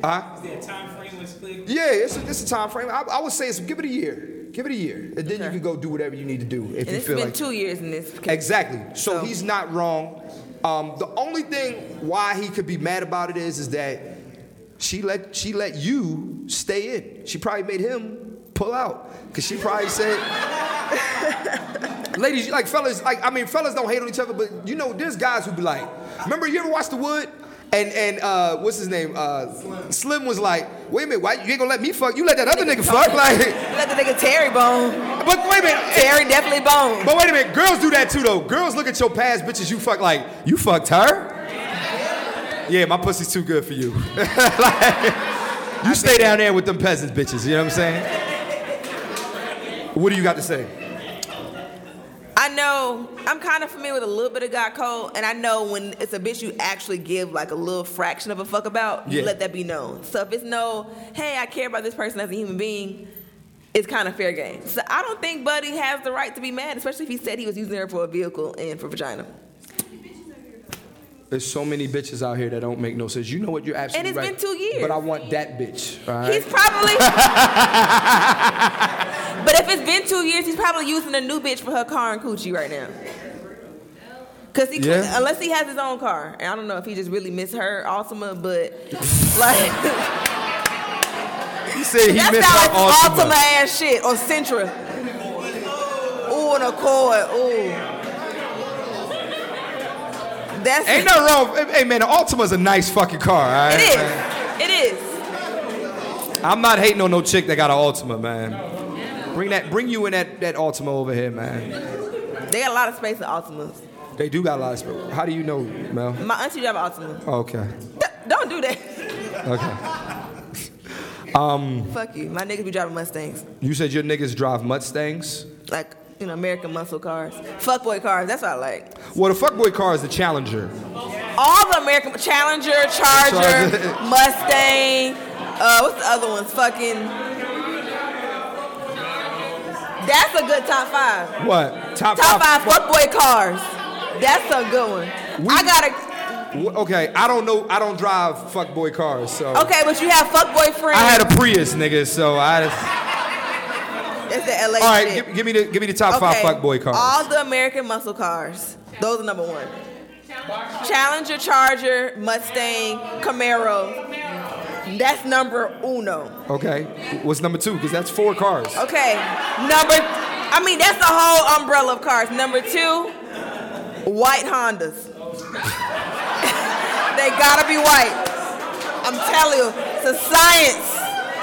huh? That time frame was clear. Yeah, it's a, it's a time frame. I, I would say it's give it a year. Give it a year, and then you Okay. can go do whatever you need to do if And you it's feel been like. two years in this. case. Exactly. So, So- he's not wrong. Um, the only thing why he could be mad about it is, is that she let she let you stay in. She probably made him pull out because she probably said. Ladies, like fellas, like I mean, fellas don't hate on each other, but you know, there's guys who be like, remember you ever watched The Wood? And and uh, what's his name? Uh, Slim. was like, wait a minute, why you ain't gonna let me fuck? You let that other nigga fuck, like. Let the nigga Terry bone. But wait a minute, Terry definitely bone. but wait a minute, girls do that too though. Girls look at your past bitches you fuck like, you fucked her? Yeah, my pussy's too good for you. Like, you stay down there with them peasants bitches, you know what I'm saying? What do you got to say? I know I'm kind of familiar with a little bit of God code, and I know when it's a bitch you actually give like a little fraction of a fuck about, you Yeah. let that be known. So if it's no, hey, I care about this person as a human being, it's kind of fair game. So I don't think Buddy has the right to be mad, especially if he said he was using her for a vehicle and for vagina. There's so many bitches out here that don't make no sense. You know what? You're absolutely it's right. been two years. But I want that bitch. Right? He's probably. but if it's been two years, he's probably using a new bitch for her car and coochie right now. Cause he, Yeah. unless he has his own car, and I don't know if he just really miss her Altima, but like he said he missed her like Altima. Altima ass shit or Sentra. Ooh, an Accord. Ooh. That's Ain't nothing wrong. Hey man, the Altima's a nice fucking car. All right? It is. man? It is. I'm not hating on no chick that got an Altima, man. Bring that, bring you in that, that Altima over here, man. They got a lot of space in Altimas. They do got a lot of space. How do you know, Mel? My auntie drive an Altima. Oh, okay, Don't do that. okay. um, Fuck you. My niggas be driving Mustangs. You said your niggas drive Mustangs. Like, you know, American muscle cars. Fuckboy cars, that's what I like. Well, the fuckboy car is the Challenger. All the American Challenger, Charger, Charger. Mustang, uh, what's the other ones? Fucking. That's a good top five. What? Top, Top five fuck- fuckboy cars. That's a good one. We- I gotta. Okay, I don't know. I don't drive fuckboy cars, so. Okay, but you have fuckboy friends. I had a Prius, nigga. So I. That's the LA All right, shit. give, give me the give me the top five fuckboy cars. All the American muscle cars. Those are number one. Challenger, Charger, Mustang, Camaro. That's number uno. Okay, what's number two? Because that's four cars. Okay. Number, I mean, that's the whole umbrella of cars. Number two, white Hondas. they gotta be white. I'm telling you, it's a science.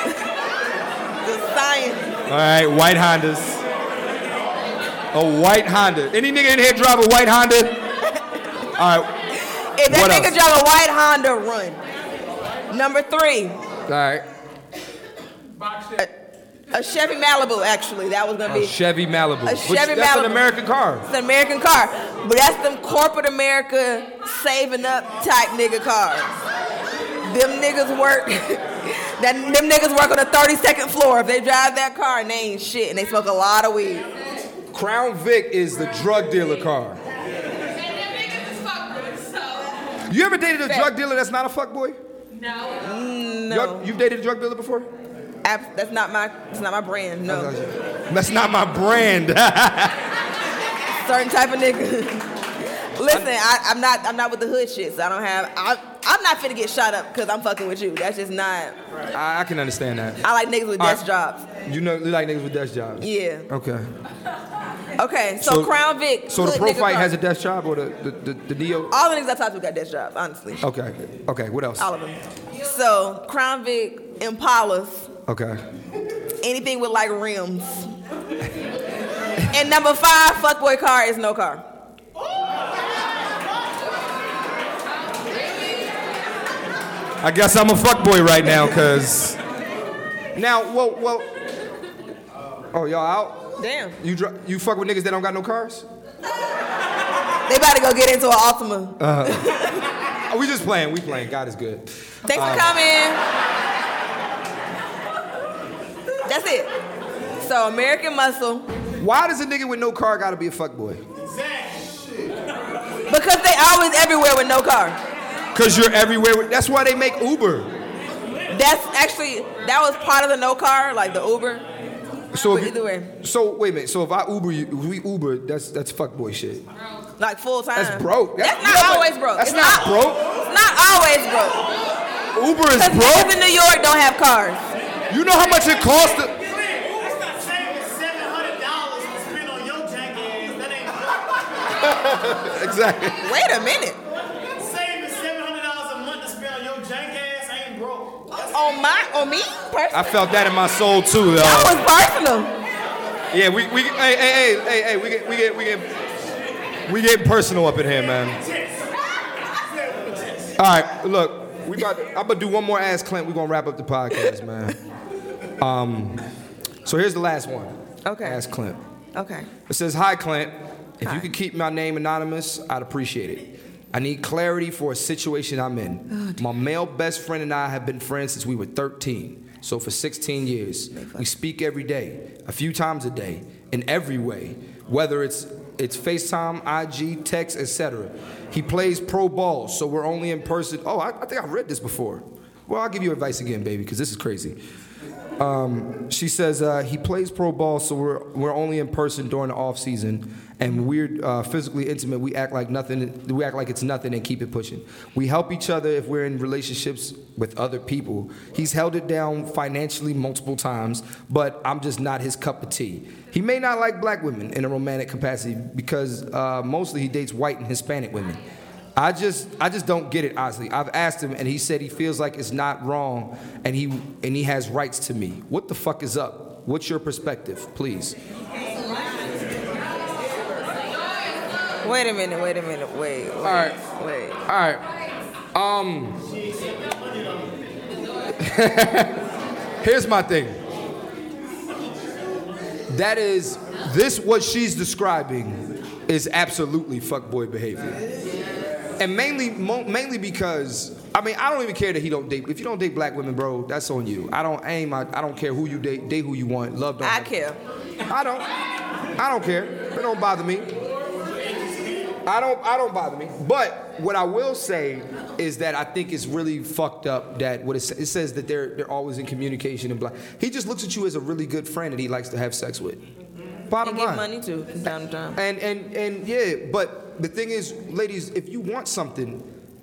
it's a science. All right, white Hondas. A white Honda. Any nigga in here drive a white Honda? All right, If that What nigga else? drive a white Honda, run. Number three, all right. a Chevy Malibu. Actually, that was gonna A be Chevy Malibu. A Chevy Which- Chevy that's Malibu. an American car. It's an American car, but that's them corporate America saving up type nigga cars. Them niggas work. that them niggas work on the 32nd floor. If they drive that car, and they ain't shit, and they smoke a lot of weed. Crown Vic is the drug dealer car. And them niggas is fuckbook, so. You ever dated a drug dealer that's not a fuckboy? No, mm, You You've dated a drug dealer before? Ab- that's not my. That's not my brand. No, That's not my brand. certain type of nigga. Listen, I, I'm not. I'm not with the hood shit, so I don't have. I, I'm not finna get shot up because I'm fucking with you. That's just not. I, I can understand that. I like niggas with desk right. jobs. You know, you like niggas with desk jobs. Yeah. Okay. Okay, so, Crown Vic. So the hood pro nigga fight car. has a desk job or the the, the, the Neo? All the niggas I talked to got desk jobs, honestly. Okay. Okay. What else? All of them. So Crown Vic, Impalas, Okay. anything with like rims. and number five, fuckboy car is no car. Oh, I guess I'm a fuckboy right now, cause now, well, well, Oh, y'all out? Damn. You dr- you fuck with niggas that don't got no cars? They about to go get into an Altima. Oh, we just playing. We playing. God is good. Thanks for um, coming. That's it. So American Muscle, Why does a nigga with no car gotta be a fuck boy? because they always everywhere with no car. Cause you're everywhere. That's why they make Uber. That's actually that was part of the no car, like the Uber. So But if either way. So wait a minute. So if I Uber you, if we Uber, that's that's fuck boy shit. Like full time. That's broke. That's, That's- not yeah, always broke. that's It's not broke. It's not always broke. Uber is Because broke. niggas in New York don't have cars. You know how much it costs to. It's not saving seven hundred dollars to spend on your jackass. That ain't Exactly. Wait a minute. On my, on me, personally. I felt that in my soul too, though. That was personal. Yeah, we we hey hey hey hey hey we get we get we get we get personal up in here, man. All right, look, we about to, I'm gonna do one more ask Clint. We're gonna wrap up the podcast, man. Um, so here's the last one. Okay. Ask Clint. Okay. It says, Hi, Clint. If Hi. you could keep my name anonymous, I'd appreciate it. I need clarity for a situation I'm Oh, in. my male best friend and I have been friends since we were 13, so for 16 years. We speak every day, a few times a day, in every way, whether it's it's FaceTime, IG, text, etc. He plays pro ball, so we're only in person. Oh, I, I think I've read this before. Well, I'll give you advice again, baby, because this is crazy. Um, she says uh, he plays pro ball, so we're we're only in person during the off season, and we're uh, physically intimate. We act like nothing. We act like it's nothing and keep it pushing. We help each other if we're in relationships with other people. He's held it down financially multiple times, but I'm just not his cup of tea. He may not like black women in a romantic capacity because uh, mostly he dates white and Hispanic women. I just I just don't get it honestly. I've asked him and he said he feels like it's not wrong and he and he has rights to me. What the fuck is up? What's your perspective, please? Wait a minute, wait a minute, wait, wait, right. wait. All right. Um Here's my thing. That is this what she's describing is absolutely fuckboy behavior. And mainly mo- mainly because I mean I don't even care that he don't date. If you don't date black women, bro, that's on you. I don't aim. I, I don't care who you date. Date who you want. Love don't. I care. I don't. I don't care. It don't bother me. I don't. I don't bother me. But what I will say is that I think it's really fucked up that what it, sa- it says that they're they're always in communication and black. He just looks at you as a really good friend that he likes to have sex with. Bottom And get line. money too, from time to time. And and and yeah, but the thing is, ladies, if you want something,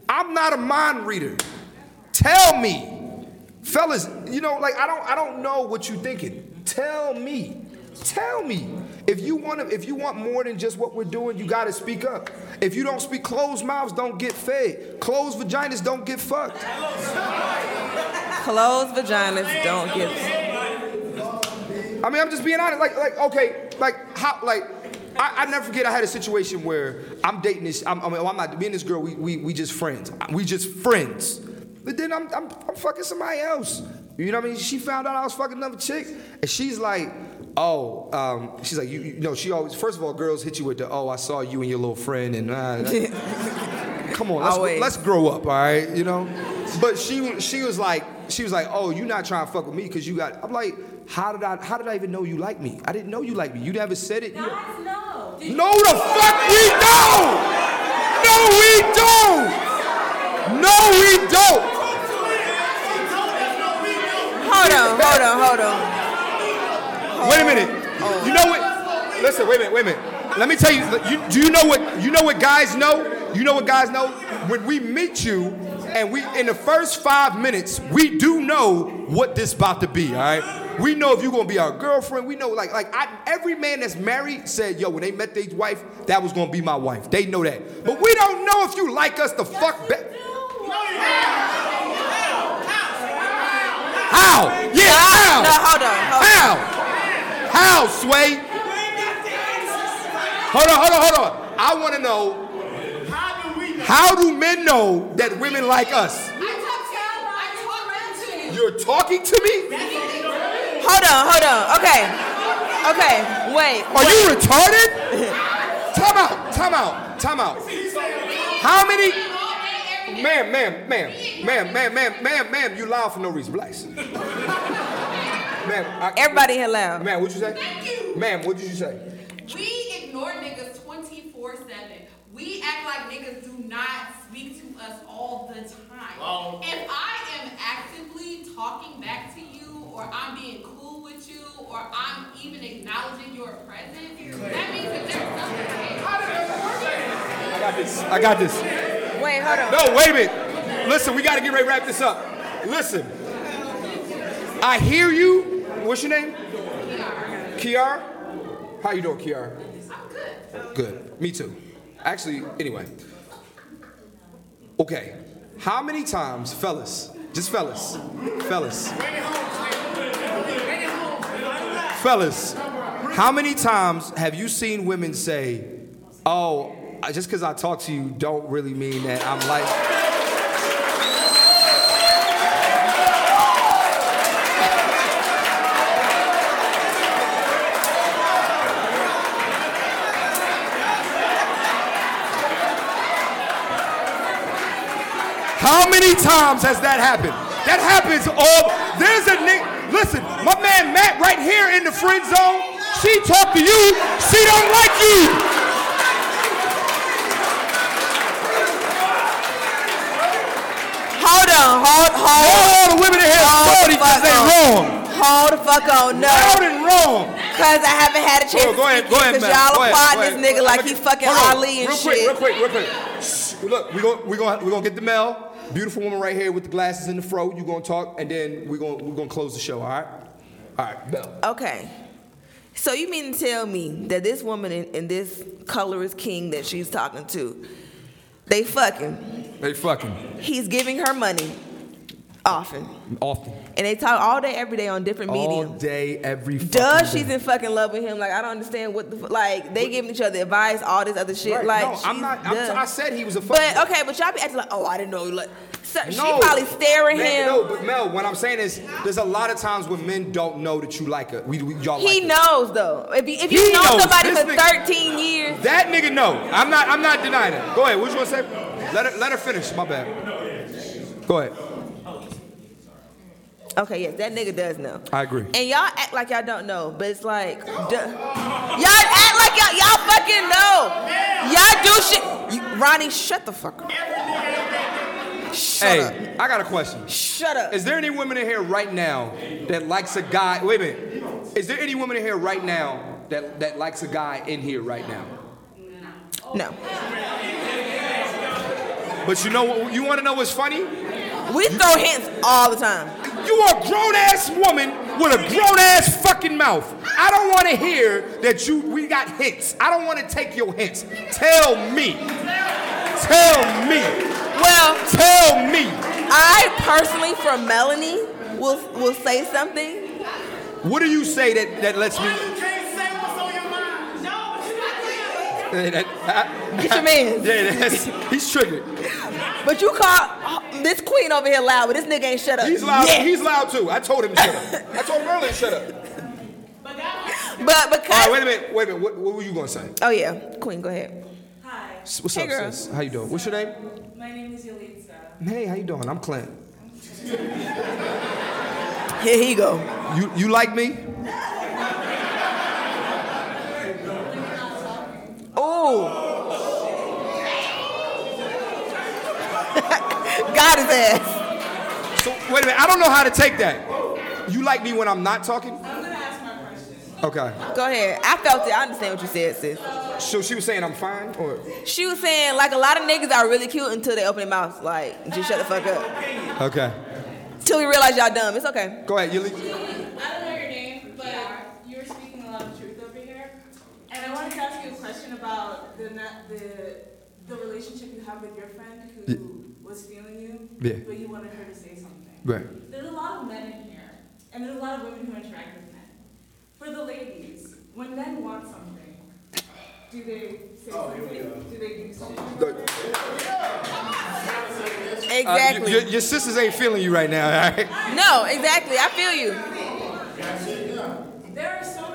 I'm not a mind reader. Tell me, fellas. You know, like I don't I don't know what you're thinking. Tell me. Tell me. If you want to, if you want more than just what we're doing, you got to speak up. If you don't speak, closed mouths don't get fed. Closed vaginas don't get fucked. Closed vaginas don't get. I mean, I'm just being honest. Like, like, okay, like, how, like, I, I never forget. I had a situation where I'm dating this. I'm, I mean, I'm not me and this girl. We, we, we just friends. We just friends. But then I'm, I'm, I'm fucking somebody else. You know what I mean? She found out I was fucking another chick, and she's like, oh, um, she's like, you, you know, she always. First of all, girls hit you with the, oh, I saw you and your little friend, and uh, come on, let's, Always. let's grow up, all right? You know. But she, she was like, she was like, oh, you not trying to fuck with me because you got. I'm like, how did I, how did I even know you like me? I didn't know you like me. You never said it. You- Guys, no. no, the fuck we don't. No, we don't. No, we don't. Hold on, hold on, hold on. Wait a minute. You know what? Listen, wait a minute, wait a minute. Let me tell you, you. Do you know what? You know what guys know? You know what guys know? When we meet you, and we in the first five minutes, we do know what this about to be. All right. We know if you're gonna be our girlfriend. We know, like, like I, every man that's married said, "Yo, when they met their wife, that was gonna be my wife." They know that, but we don't know if you like us the fuck back. How? Yeah, how? No, hold on, hold on. How? How, Sway? Hold on, hold on, hold on. I want to know How do we know? how do men know that women like us? I talk to you. I talk around to you. You're talking to me? Hold on, hold on. Okay. Okay, wait. Are you retarded? time out, time out, time out. How many? Ma'am, ma'am, ma'am, ma'am, ma'am, ma'am, ma'am, ma'am, you loud for no reason. Relax. Ma'am, I, Everybody here loud. Ma'am, what'd you say? Thank you. Ma'am, what did you say? We ignore niggas 24 7. We act like niggas do not speak to us all the time. Wrong. If I am actively talking back to you, or I'm being cool with you, or I'm even acknowledging your presence, that means that there's something there. I got this. I got this. Wait, hold on. No, wait a minute. Listen, we gotta get ready to wrap this up. Listen. I hear you. What's your name? Kiara. Kiara. How you doing, Kiara? I'm good. Good. Me too. Actually, anyway. Okay. How many times, fellas, just fellas, fellas, fellas, how many times have you seen women say, oh, just because I talk to you don't really mean that I'm like. How many times has that happened? That happens all. There's a nigga. Listen, my man Matt right here in the friend zone. She talk to you. She don't like you. Hold on, hold, hold. All the women in here Hold because they wrong. Hold the fuck on, no. Loud and wrong. Cause I haven't had a chance Go, go ahead, go ahead, Cause y'all applaud this nigga like he fucking. Ali and real shit. quick, real quick, real quick. Look, we're gonna we're gonna we're gonna get the Mel, beautiful woman right here with the glasses and the fro. You're gonna talk, and then we're gonna we're gonna close the show. All right, all right. Okay. So you mean to tell me that this woman and, and this colorist king that she's talking to, they fucking, They fucking he's giving her money often. often, And they talk all day, every day on different media. all mediums. day, every. Duh, she's day. in fucking love with him. Like I don't understand what the like they giving each other advice, all this other shit. Right, Like no, I'm not. I'm, done. I said he was a. Fucking But okay, but y'all be acting like, oh, I didn't know. Like, so, she probably staring Man, him. No, but Mel, what I'm saying is, there's a lot of times when men don't know that you like it. We, we y'all he like knows though. If you if you know knows. somebody This for nigga- 13 years, That nigga know. I'm not. I'm not denying it. Go ahead. What you want to say? Let her. Let her finish. My bad. Go ahead. Okay, yes, that nigga does know. I agree. And y'all act like y'all don't know, but it's like, duh. y'all act like y'all, y'all fucking know. Y'all do shit. You, Ronnie, shut the fuck up. Shut Hey, I got a question. Shut up. Is there any women in here right now that likes a guy? Wait a minute. Is there any woman in here right now that that likes a guy in here right now? No. But you know what? You want to know what's funny? We throw hints all the time. You are a grown ass woman with a grown ass fucking mouth. I don't want to hear that you we got hints. I don't want to take your hints. Tell me. Tell me. Well, Tell me. I personally, for Melanie, will will say something. What do you say that that lets me? You can't say what's on your mind. No, but you not Get your man. Yeah, that's, he's triggered. But you call this queen over here loud, but this nigga ain't shut up. He's loud. yet. He's loud too. I told him to shut up. I told him earlier to shut up. But because All right, wait a minute. Wait a minute. What, what were you gonna say? oh yeah, queen, go ahead. Hi, S- What's Hey, up, girl. sis? How you doing? What's your name? my name is Yalitza. Hey, how you doing? I'm Clint. Here he go. You you like me? Ooh. God is ass. So wait a minute. I don't know how to take that. You like me when I'm not talking? I'm gonna ask my question. Okay. Go ahead. I felt it. I understand what you said, sis. So she was saying I'm fine, or She was saying like a lot of niggas are really cute until they open their mouths. Like, just shut the fuck up. okay. Till we realize y'all dumb. It's okay. Go ahead. You le- I don't know your name, but you were speaking a lot of truth over here. And I wanted to ask you a question about the the the relationship you have with your friend who Yeah. was feeling you, Yeah. but you wanted her to say something. right. There's a lot of men in here, and there's a lot of women who interact with men. For the ladies, when men want something, do they say something? Do they do something? The- Uh, Exactly. your, your sisters ain't feeling you right now, all right? no, exactly. I feel you. There are so many men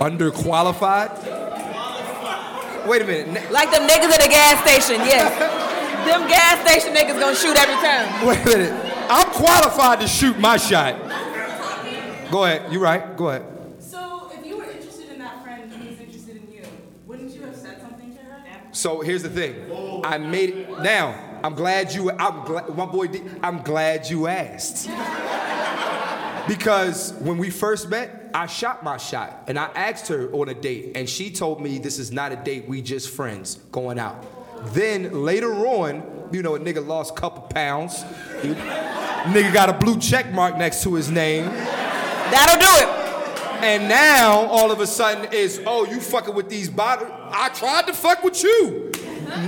Underqualified? Wait a minute. Like them niggas at the gas station, yes. them gas station niggas gonna shoot every time. Wait a minute. I'm qualified to shoot my shot. Go ahead. You're right. Go ahead. So if you were interested in that friend who was interested in you, wouldn't you have said something to her? So here's the thing. I made it. Now, I'm glad you. I'm glad. My boy. D, I'm glad you asked. Because when we first met, I shot my shot and I asked her on a date, and she told me this is not a date. We just friends going out. Then later on, you know, a nigga lost a couple pounds. Nigga got a blue check mark next to his name. That'll do it. And now all of a sudden is, oh, you fucking with these bottles. I tried to fuck with you.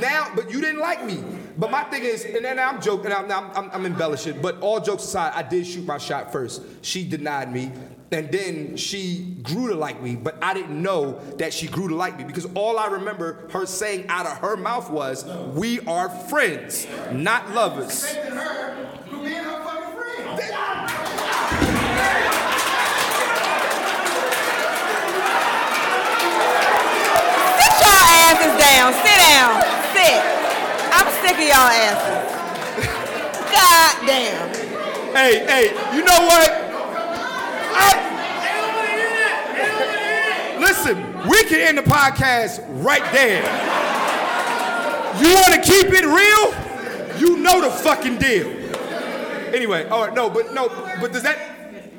Now, but you didn't like me. But my thing is, and then I'm joking, I'm, I'm, I'm, I'm embellishing, but all jokes aside, I did shoot my shot first. She denied me. And then she grew to like me, but I didn't know that she grew to like me because all I remember her saying out of her mouth was, We are friends, not lovers. her for being her fucking friend. Sit y'all asses down. Sit down. Sit. I'm sick of y'all asses. God damn. Hey, hey, you know what? I- listen, we can end the podcast right there. You want to keep it real? You know the fucking deal. Anyway, all right, no, but no, but does that?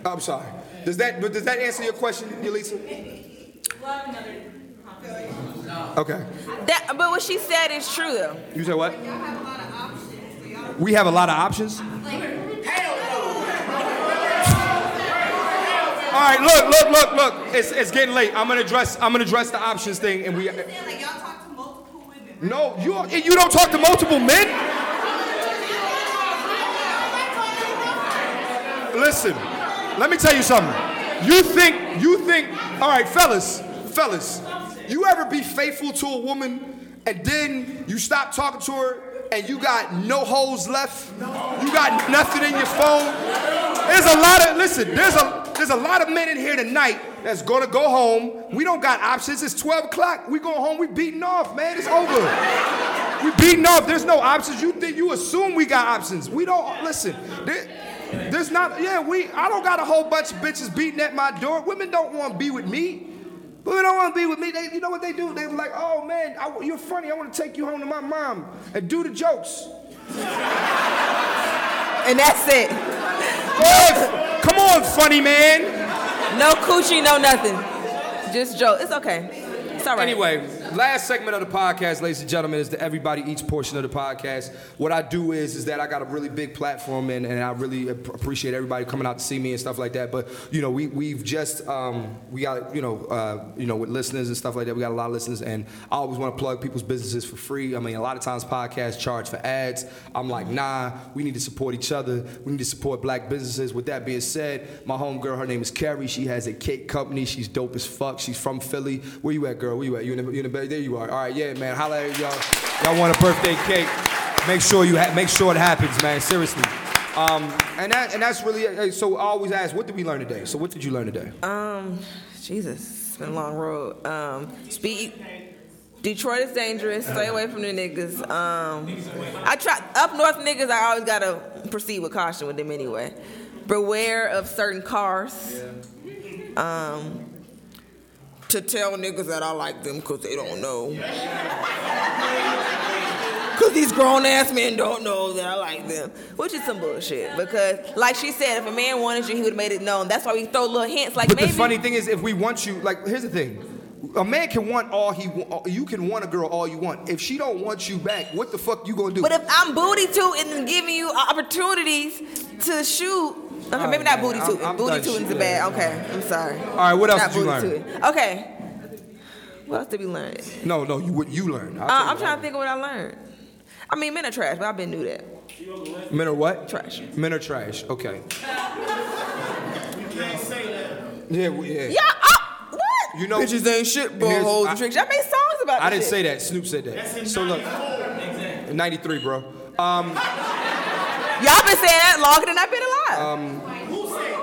Oh, I'm sorry. Does that? But does that answer your question, Elisa? We'll have another conversation. Okay. That, but what she said is true though. You said what? We have a lot of options. All right, look, look, look, look. It's, it's getting late. I'm gonna address I'm gonna address the options thing, and we. Like y'all talk to multiple women. No, you you don't talk to multiple men. Listen, let me tell you something. You think you think? All right, fellas, fellas. You ever be faithful to a woman and then you stop talking to her and you got no holes left? You got nothing in your phone. There's a lot of listen. There's a there's a lot of men in here tonight that's gonna go home. We don't got options. It's 12 o'clock. We going home. We beating off, man. It's over. We beating off. There's no options. You think you assume we got options. We don't listen. There, there's not. Yeah, we. I don't got a whole bunch of bitches beating at my door. Women don't want to be with me. Women don't want to be with me. They, you know what they do? They were like, "Oh man, I, you're funny. I want to take you home to my mom and do the jokes." And that's it. Hey, come on, funny man. No coochie, no nothing. Just joke. It's okay. All right. Anyway, last segment of the podcast, ladies and gentlemen, is the everybody eats portion of the podcast. What I do is is that I got a really big platform and, and I really ap- appreciate everybody coming out to see me and stuff like that. But you know, we we've just um, we got you know uh, you know with listeners and stuff like that. We got a lot of listeners, and I always want to plug people's businesses for free. I mean, a lot of times podcasts charge for ads. I'm like, nah, we need to support each other. We need to support black businesses. With that being said, my homegirl, her name is Carrie. She has a cake company. She's dope as fuck. She's from Philly. Where you at, girl? Where you at? You in the, you in the bed? There you are. All right, yeah, man. Holla at y'all. Y'all want a birthday cake? Make sure you ha- make sure it happens, man. Seriously. Um, and that and that's really uh, so. I always ask, what did we learn today? So what did you learn today? Um, Jesus, it's been a long road. Um, speed. Detroit is dangerous. Stay away from the niggas. Um, I try up north niggas. I always gotta proceed with caution with them anyway. Beware of certain cars. Um, to tell niggas that I like them because they don't know. Because these grown ass men don't know that I like them, which is some bullshit. Because, like she said, if a man wanted you, he would have made it known. That's why we throw little hints like But maybe. the funny thing is, if we want you, like, here's the thing. A man can want all he want. You can want a girl all you want. If she don't want you back, what the fuck you gonna do? But if I'm booty tooting and giving you opportunities to shoot, okay, maybe not booty man, I'm- tooting. I'm Booty done tooting is shooting. bad. Okay, I'm sorry. all right, what else Not did you booty learn? tooting. Okay. What else did we learn? No, no, you what you learned. Uh, I'm trying to think of what I learned. I mean, men are trash, but I've been knew that. Men are what? Trash. Men are trash. Okay. Yeah, we- yeah. Yeah. Uh, what? You know- bitches ain't shit, but Here's- hoes and tricks. Y'all made songs about. That. I this didn't shit. say that. Snoop said that. So look, 93, bro. Um, Y'all been saying that longer than I've been alive. Who said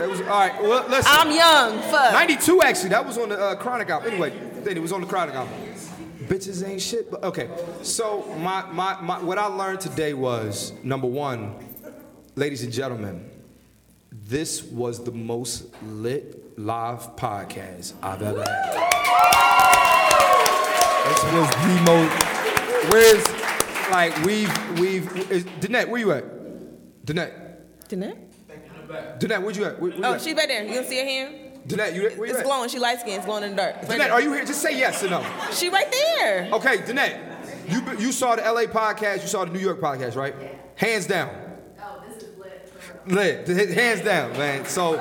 it was All right, well, listen. I'm young. Fuck. 92 actually. That was on the uh, Chronic album. Anyway, then it was on the Chronic album. Bitches ain't shit. But okay. So my, my my what I learned today was number one, ladies and gentlemen, this was the most lit live podcast I've ever had. This was the most. Where's like we've we've is, Danette, where you at? Danette. Danette? Danette, where'd you at? Where, where you Oh, at? she's back there. You don't see her hand? Danette, you where you It's at? glowing. She light skinned. It's glowing in the dark. It's right Danette, there. are you here? Just say yes or no. She right there. Okay, Danette, you you saw the LA podcast, you saw the New York podcast, right? Hands down. Oh, this is lit. Lit, hands down, man. So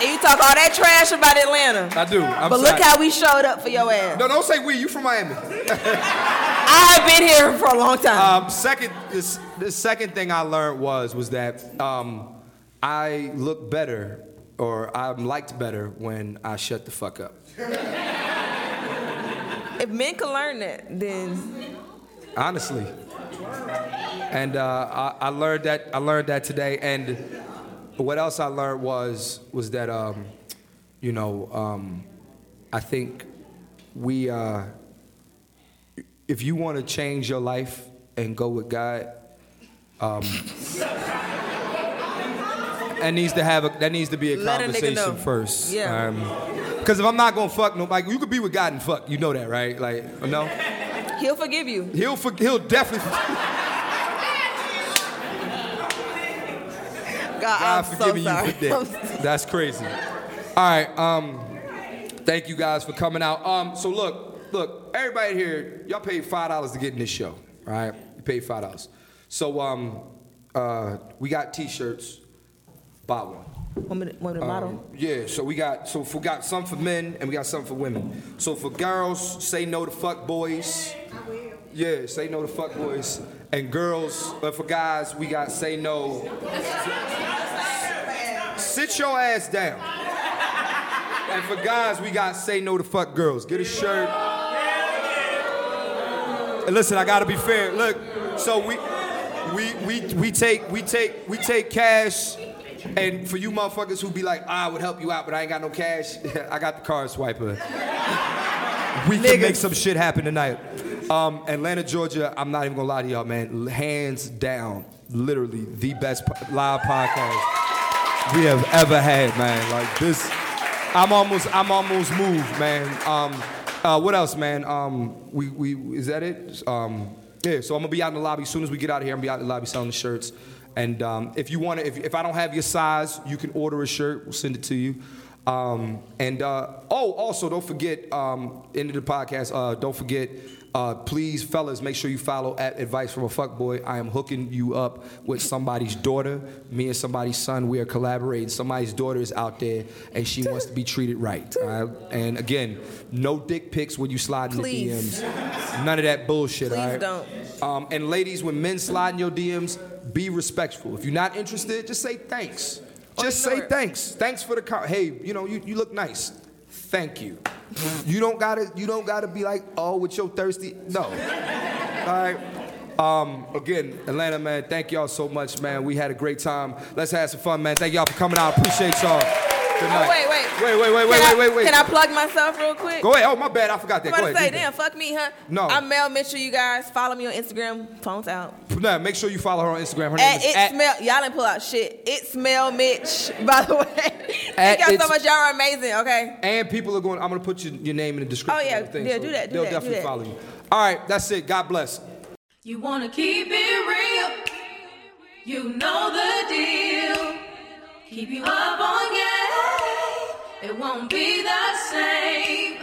And you talk all that trash about Atlanta. I do. I'm but sorry. look how we showed up for your ass. No, don't say we. You from Miami. I've been here for a long time. Um, second, this the second thing I learned was was that um, I look better or I'm liked better when I shut the fuck up. if men can learn that, then honestly. And uh, I, I learned that I learned that today. And what else I learned was was that um, you know um, I think we uh, if you want to change your life and go with God. Um, that needs to have a, that needs to be a Let conversation know. first. Yeah. Because if I'm not gonna fuck nobody, you could be with God and fuck. You know that, right? Like, no. he'll forgive you. He'll for, he'll definitely God, God I'm so sorry. you for that. That's crazy. All right. Um, thank you guys for coming out. Um, so look, look, everybody here, y'all paid five dollars to get in this show. All right, you paid five dollars. So um, uh, we got T-shirts. Buy one. Me to, want me model? Yeah, so we got so we got some for men and we got some for women. So for girls, say no to fuck boys. Yeah, say no to fuck boys. And girls, but for guys, we got say no. Sit your ass down. And for guys, we got say no to fuck girls. Get a shirt. And listen, I gotta be fair. Look, so we we we we take we take we take cash. And for you motherfuckers who be like, ah, I would help you out, but I ain't got no cash, I got the card swiper. We can make some shit happen tonight. Um, Atlanta, Georgia, I'm not even gonna lie to y'all, man. Hands down, literally the best po- live podcast we have ever had, man. Like this, I'm almost, I'm almost moved, man. Um, uh, what else, man? Um, we, we, is that it? Um, yeah. So I'm gonna be out in the lobby as soon as we get out of here. I'm gonna be out in the lobby selling the shirts. And um, if you want to, if, if I don't have your size, you can order a shirt. We'll send it to you. Um, and uh, oh, also don't forget, um, end of the podcast. Uh, don't forget, uh, please, fellas, make sure you follow at Advice from a Fuckboy. I am hooking you up with somebody's daughter. Me and somebody's son, we are collaborating. Somebody's daughter is out there, and she wants to be treated right. And again, no dick pics when you slide in the Please. DMs. None of that bullshit. Please all right? don't. Um, and ladies, when men slide in your DMs, be respectful. If you're not interested, just say thanks. Just say ignore it. thanks. Thanks for the car. Hey, you know, you, you look nice. Thank you. You don't gotta you don't gotta be like, oh, with your thirsty. No. All right. Um, again, Atlanta, man, thank y'all so much, man. We had a great time. Let's have some fun, man. Thank y'all for coming out. Appreciate y'all. Good night. Oh, wait, wait. Wait, wait, wait, wait, wait, wait, wait. Can I plug myself real quick? Go ahead. Oh, my bad. I forgot that. I'm Go about to ahead. say, damn, fuck me, huh? No. I'm Mel Mitchell, you guys. Follow me on Instagram. Phone's out. Nah, make sure you follow her on Instagram. Her name At is it at smell, y'all didn't pull out shit. It smell Mitch, by the way. Thank y'all so much. Y'all are amazing. Okay. And people are going. I'm gonna put your, your name in the description. Oh, yeah. thing, Yeah, so do that, do They'll that, do definitely that. follow you. All right, that's it. God bless. You wanna keep it real. You know the deal. Keep you up on game, it won't be the same.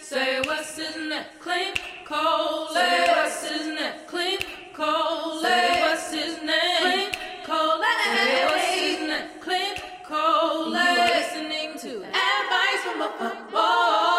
Say what's his name? Clint Cole. Say what's his name? Clint Cole. Say what's his name, Clint Cole. Say what's his name? Clint Cole. Listening to advice from a Fuckboy.